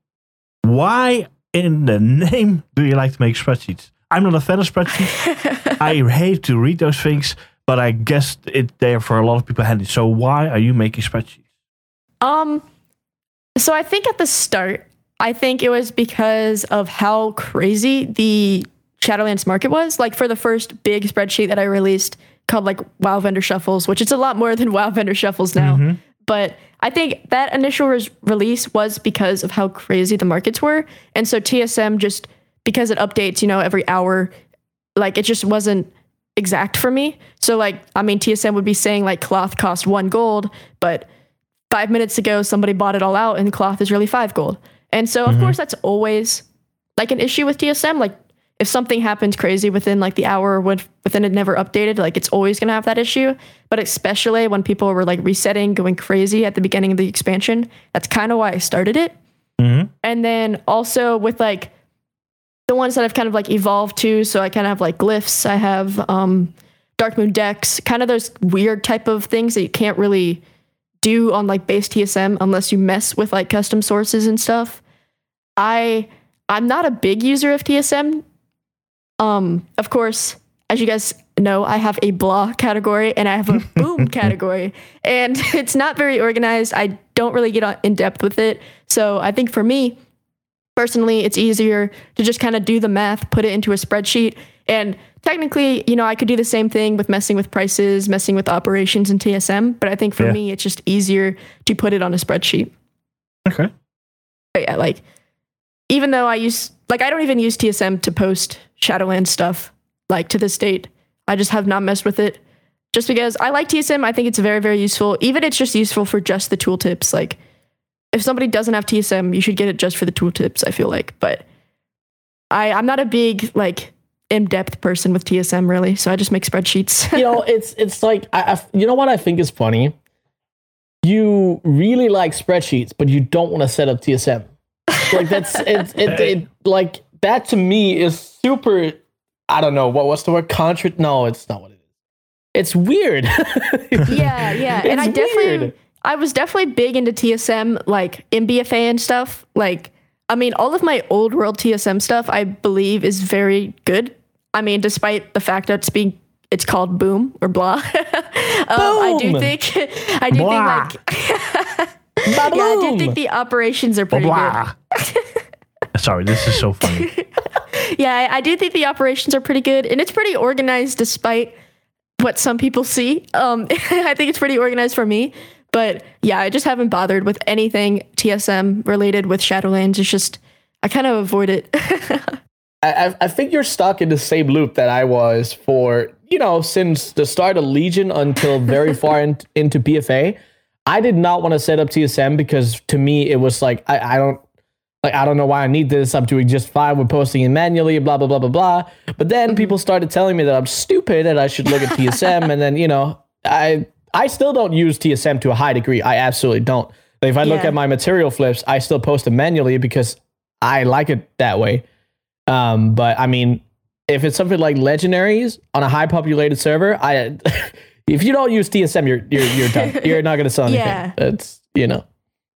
why in the name do you like to make spreadsheets? I'm not a fan of spreadsheets. *laughs* I hate to read those things, but I guess it there for a lot of people handy. So why are you making spreadsheets? Um, so I think at the start, I think it was because of how crazy the Shadowlands market was. Like for the first big spreadsheet that I released called like WoW Vendor Shuffles, which it's a lot more than WoW Vendor Shuffles now. But I think that initial res- release was because of how crazy the markets were. And so TSM just, because it updates, you know, every hour, like it just wasn't exact for me. So like, I mean, TSM would be saying like cloth cost one gold, but five minutes ago somebody bought it all out and cloth is really five gold. And so of mm-hmm. course that's always like an issue with TSM. Like if something happens crazy within like the hour when, within it never updated, like it's always gonna have that issue. But especially when people were like resetting, going crazy at the beginning of the expansion, that's kind of why I started it. Mhm. And then also with like the ones that I've kind of like evolved to. So I kind of have like glyphs. I have um, Darkmoon decks, kind of those weird type of things that you can't really do on like base TSM unless you mess with like custom sources and stuff. I I'm not a big user of TSM. Um, of course, as you guys know, I have a blah category and I have a *laughs* boom category, and *laughs* it's not very organized. I don't really get in depth with it. So I think for me, personally, it's easier to just kind of do the math, put it into a spreadsheet, And technically, you know, I could do the same thing with messing with prices, messing with operations in TSM, but I think for Yeah. me, it's just easier to put it on a spreadsheet. Okay. But yeah, like even though I use like I don't even use TSM to post Shadowlands stuff like to this date. I just have not messed with it just because I like TSM. I think it's very very useful. Even it's just useful for just the tooltips. Like if somebody doesn't have TSM, you should get it just for the tooltips. I feel like, but I I'm not a big like in depth person with TSM really, so I just make spreadsheets. you know, *laughs* it's it's like I, I, you know what I think is funny. You really like spreadsheets, but you don't want to set up TSM. Like that's it, it, it. Like that to me is super. I don't know what was the word. Contra? No, it's not what it is. It's weird. *laughs* yeah, yeah. and I It's definitely weird. I was definitely big into TSM like in BFA and stuff. Like I mean all of my old world TSM stuff I believe is very good. I mean despite the fact that it's being it's called boom or blah. *laughs* um, I do think *laughs* I do Blah. think like yeah, I do think the operations are pretty good. Blah. Sorry, this is so funny. *laughs* Yeah, I, I do think the operations are pretty good, and it's pretty organized despite what some people see. Um, *laughs* I think it's pretty organized for me, but yeah, I just haven't bothered with anything TSM related with Shadowlands. It's just I kind of avoid it. *laughs* I, I- I think you're stuck in the same loop that I was for, you know, since the start of Legion until very far in, into BFA. I did not want to set up TSM because to me it was like I, I don't like I don't know why I need this. I'm doing just fine with posting it manually, blah blah blah blah blah. But then people started telling me that I'm stupid and I should look at TSM, and then you know I I still don't use TSM to a high degree. I absolutely don't. Like, if I look Yeah. at my material flips, I still post them manually because I like it that way. Um, but I mean, if it's something like legendaries on a high populated server, I *laughs* if you don't use TSM, you're you're you're done. *laughs* You're not gonna sell anything. Yeah. It's you know.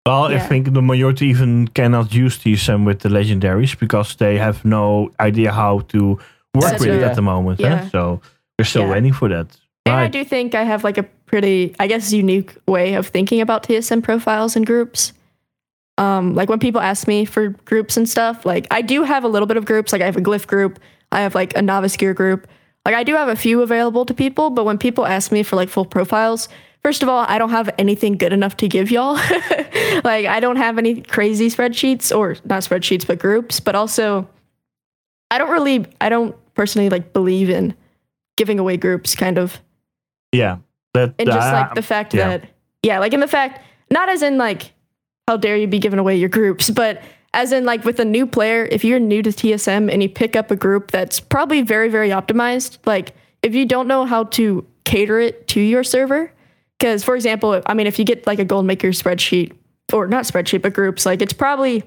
Well, I think the majority even cannot use TSM with the legendaries because they have no idea how to work That's with it at the moment. Yeah. Huh? So they're still Yeah. waiting for that. And I do think I have like a pretty, I guess, unique way of thinking about TSM profiles and groups. Um, like when people ask me for groups and stuff, like I do have a little bit of groups. Like I have a glyph group, I have like a novice gear group. Like I do have a few available to people, but when people ask me for like full profiles, first of all, I don't have anything good enough to give y'all. *laughs* like I don't have any crazy spreadsheets or not spreadsheets, but groups. But also, I don't really, I don't personally like believe in giving away groups, kind of Yeah. That, and just uh, like the fact yeah. that yeah like in the fact not as in like how dare you be giving away your groups but as in like with a new player if you're new to tsm and you pick up a group that's probably very very optimized like if you don't know how to cater it to your server because for example i mean if you get like a gold maker spreadsheet or not spreadsheet but groups like it's probably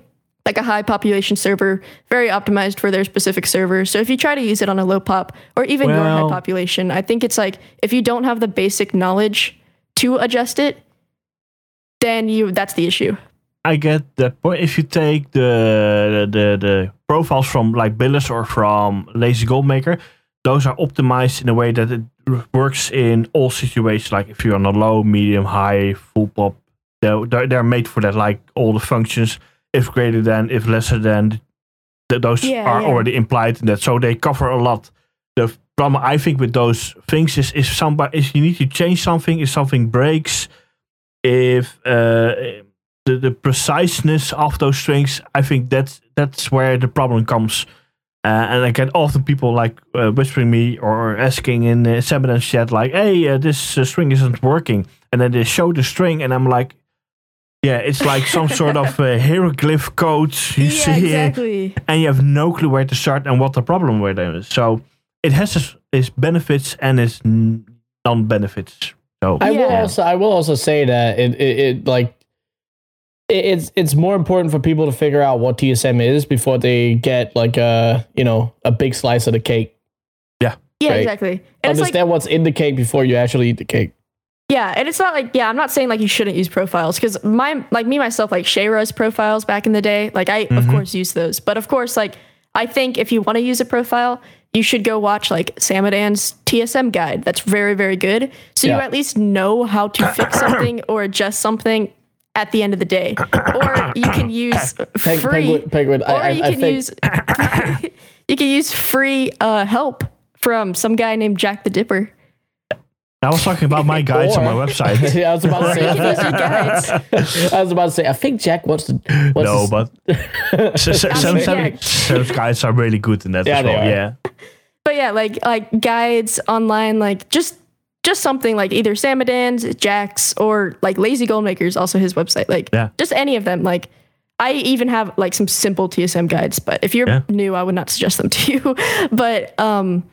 like a high population server, very optimized for their specific server. So if you try to use it on a low pop or even your high population, I think it's like if you don't have the basic knowledge to adjust it, then you that's the issue. I get that point. If you take the the the profiles from like Billis or from Lazy Goldmaker, those are optimized in a way that it works in all situations. Like if you're on a low, medium, high, full pop, they're they're, they're made for that. Like all the functions, if greater than, if lesser than, th- those Yeah, are yeah. already implied in that. So they cover a lot. The problem I think with those things is if somebody if you need to change something, if something breaks, if uh, the the preciseness of those strings, I think that's that's where the problem comes. Uh, and I get often people like uh, whispering me or asking in the Sabadan chat like, "Hey, uh, this uh, string isn't working," and then they show the string, and I'm like, "Yeah, it's like some sort of uh, hieroglyph code you yeah, see here, exactly. and you have no clue where to start and what the problem with them is." So it has its, its benefits and its non-benefits. So I will Yeah. also I will also say that it it, it like it, it's it's more important for people to figure out what TSM is before they get like a you know a big slice of the cake. Yeah, Right. exactly. And it's like Understand what's in the cake before you actually eat the cake. Yeah, and it's not like yeah, I'm not saying like you shouldn't use profiles because my like me myself like Shayra's profiles back in the day, like I of mm-hmm. course use those, but of course like I think if you want to use a profile, you should go watch like Samadan's TSM guide. That's very very good, so you at least know how to fix something or adjust something at the end of the day, or you can *coughs* use *coughs* Peg, free. Penguin, Penguin, I, or I, you I can think use *coughs* you can use free uh, help from some guy named Jack the Dipper. I was talking about my guides on my website. *laughs* Yeah, I was about to Or you can use say. your *laughs* guides. I was about to say. I think Jack wants to. Wants no, to, but s- s- some, mean, some, yeah. some guides are really good in that Yeah, as they well. are. Yeah. But yeah, like like guides online, like just just something like either Samadans, Jack's, or like Lazy Goldmaker's also his website. Like Yeah. just any of them. Like I even have like some simple TSM guides, but if you're Yeah. new, I would not suggest them *laughs* to you. but um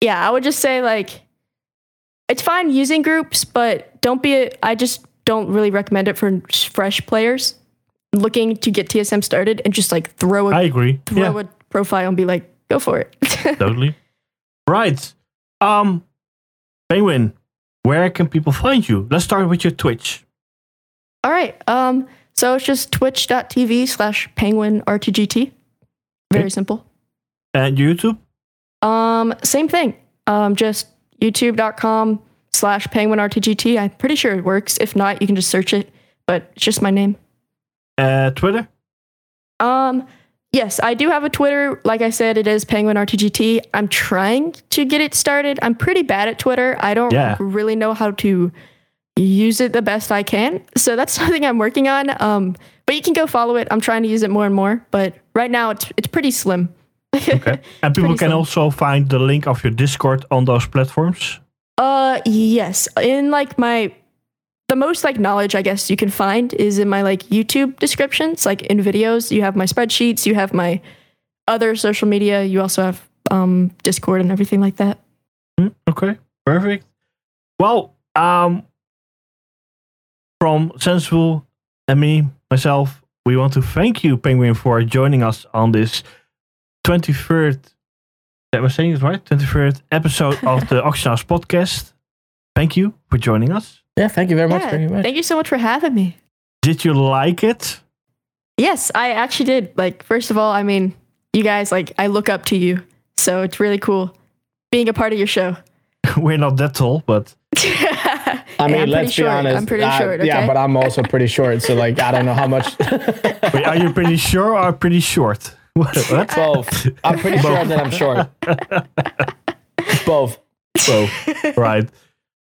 yeah, I would just say like it's fine using groups, but don't be a, I just don't really recommend it for fresh players looking to get TSM started and just like throw a I agree. throw Yeah, a profile and be like, go for it. *laughs* totally. Right. Um, Penguin, where can people find you? Let's start with your Twitch. All right. Um, so it's just twitch.tv slash penguin RTGT. Very Okay. simple. And YouTube? Um, same thing. Um, just youtube.com slash penguin RTGT. I'm pretty sure it works. If not, you can just search it, but it's just my name. Uh, Twitter? Um, yes, I do have a Twitter. Like I said, it is penguin RTGT. I'm trying to get it started. I'm pretty bad at Twitter. I don't Yeah. really know how to use it the best I can. So that's *laughs* something I'm working on. Um, but you can go follow it. I'm trying to use it more and more. But right now, it's it's pretty slim. *laughs* Okay. And people can slim. also find the link of your Discord on those platforms. Uh, yes. In like my, the most like knowledge I guess you can find is in my like YouTube descriptions. Like in videos, you have my spreadsheets, you have my other social media, you also have um Discord and everything like that. Hmm, Okay, perfect. Well, um, from Sensible and me, myself, we want to thank you, Penguin, for joining us on this 23rd, am I saying it right? 23rd episode of the *laughs* Auction House podcast. Thank you for joining us. Yeah, thank you very much. Yeah, Very much. Thank you so much for having me. Did you like it? Yes, I actually did. Like, first of all, I mean, you guys, like, I look up to you. So it's really cool being a part of your show. *laughs* We're not that tall, but *laughs* I mean, I'm let's pretty be short. honest. I'm pretty I- short. Okay? Yeah, but I'm also pretty short. So like, I don't know how much. *laughs* wait, are you pretty sure or pretty short? What? what? Both. I'm pretty sure that I'm short. Both. Both. right.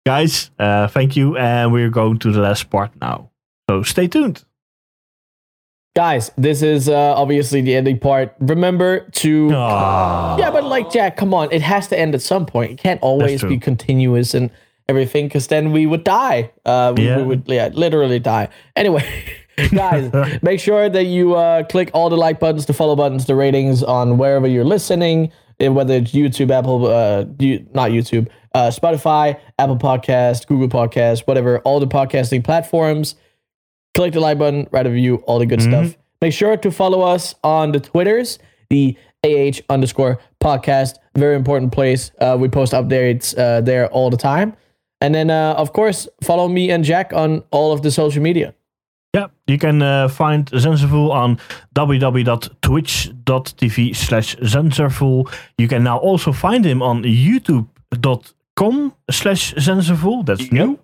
Guys, uh, thank you. And we're going to the last part now. So stay tuned. Guys, this is uh, obviously the ending part. Remember to. Ah. Yeah, but like Jack, come on. It has to end at some point. It can't always be continuous and everything, because then we would die. Uh, we, we would, yeah, literally die. Anyway, *laughs* guys, *laughs* make sure that you uh, click all the like buttons, the follow buttons, the ratings on wherever you're listening, eh, whether it's YouTube, Apple, uh, you, not YouTube, uh, Spotify, Apple Podcast, Google Podcast, whatever, all the podcasting platforms. Click the like button, write a review, all the good stuff. Make sure to follow us on the Twitters, the AH underscore podcast. Very important place. Uh, we post updates uh, there all the time. And then, uh, of course, follow me and Jack on all of the social media. Yeah, you can uh, find Zenserful on www.twitch.tv slash Zenserful. You can now also find him on youtube.com slash Zenserful. That's new.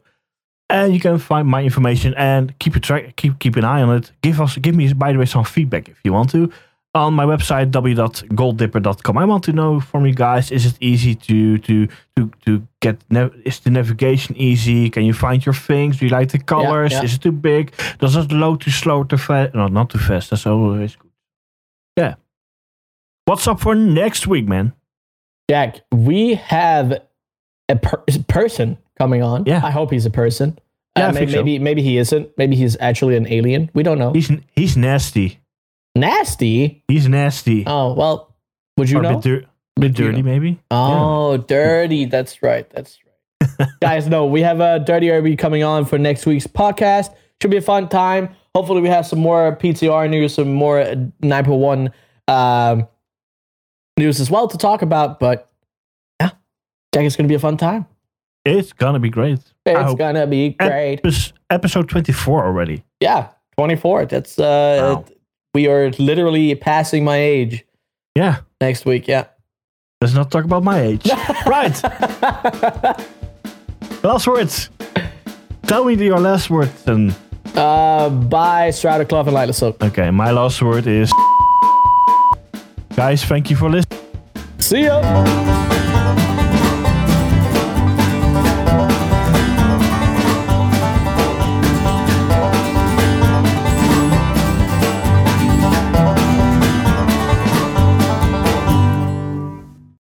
And you can find my information and keep a track, keep keep an eye on it. Give us, give me, by the way, some feedback if you want to on my website w.golddipper.com. I want to know from you guys: is it easy to to to to get? Is the navigation easy? Can you find your things? Do you like the colors? yeah. Is it too big? Does it load too slow, too fast? No, not too fast. That's always good. Yeah. What's up for next week, man? Jack, we have a per- person coming on. Yeah. I hope he's a person. Yeah, Uh, may- think so. maybe maybe he isn't. Maybe he's actually an alien. We don't know. He's he's nasty. Nasty. He's nasty. Oh well. Would you or a know? bit, dir- bit you dirty, know? maybe. Oh, dirty. That's right. That's right. *laughs* Guys, no, we have a Dirty RB coming on for next week's podcast. Should be a fun time. Hopefully, we have some more PTR news, some more 9.1 um, news as well to talk about. But yeah, Jack, it's going to be a fun time. It's gonna be great. It's going to be great. Epis- episode twenty four already. Yeah, 24. That's, uh, Wow. we are literally passing my age Yeah. next week. Yeah. Let's not talk about my age. *laughs* right. Last words. Tell me your last words. And Uh, bye, Shrouded Cloth and Lightless Silk. okay, my last word is. Guys, thank you for listening. See ya.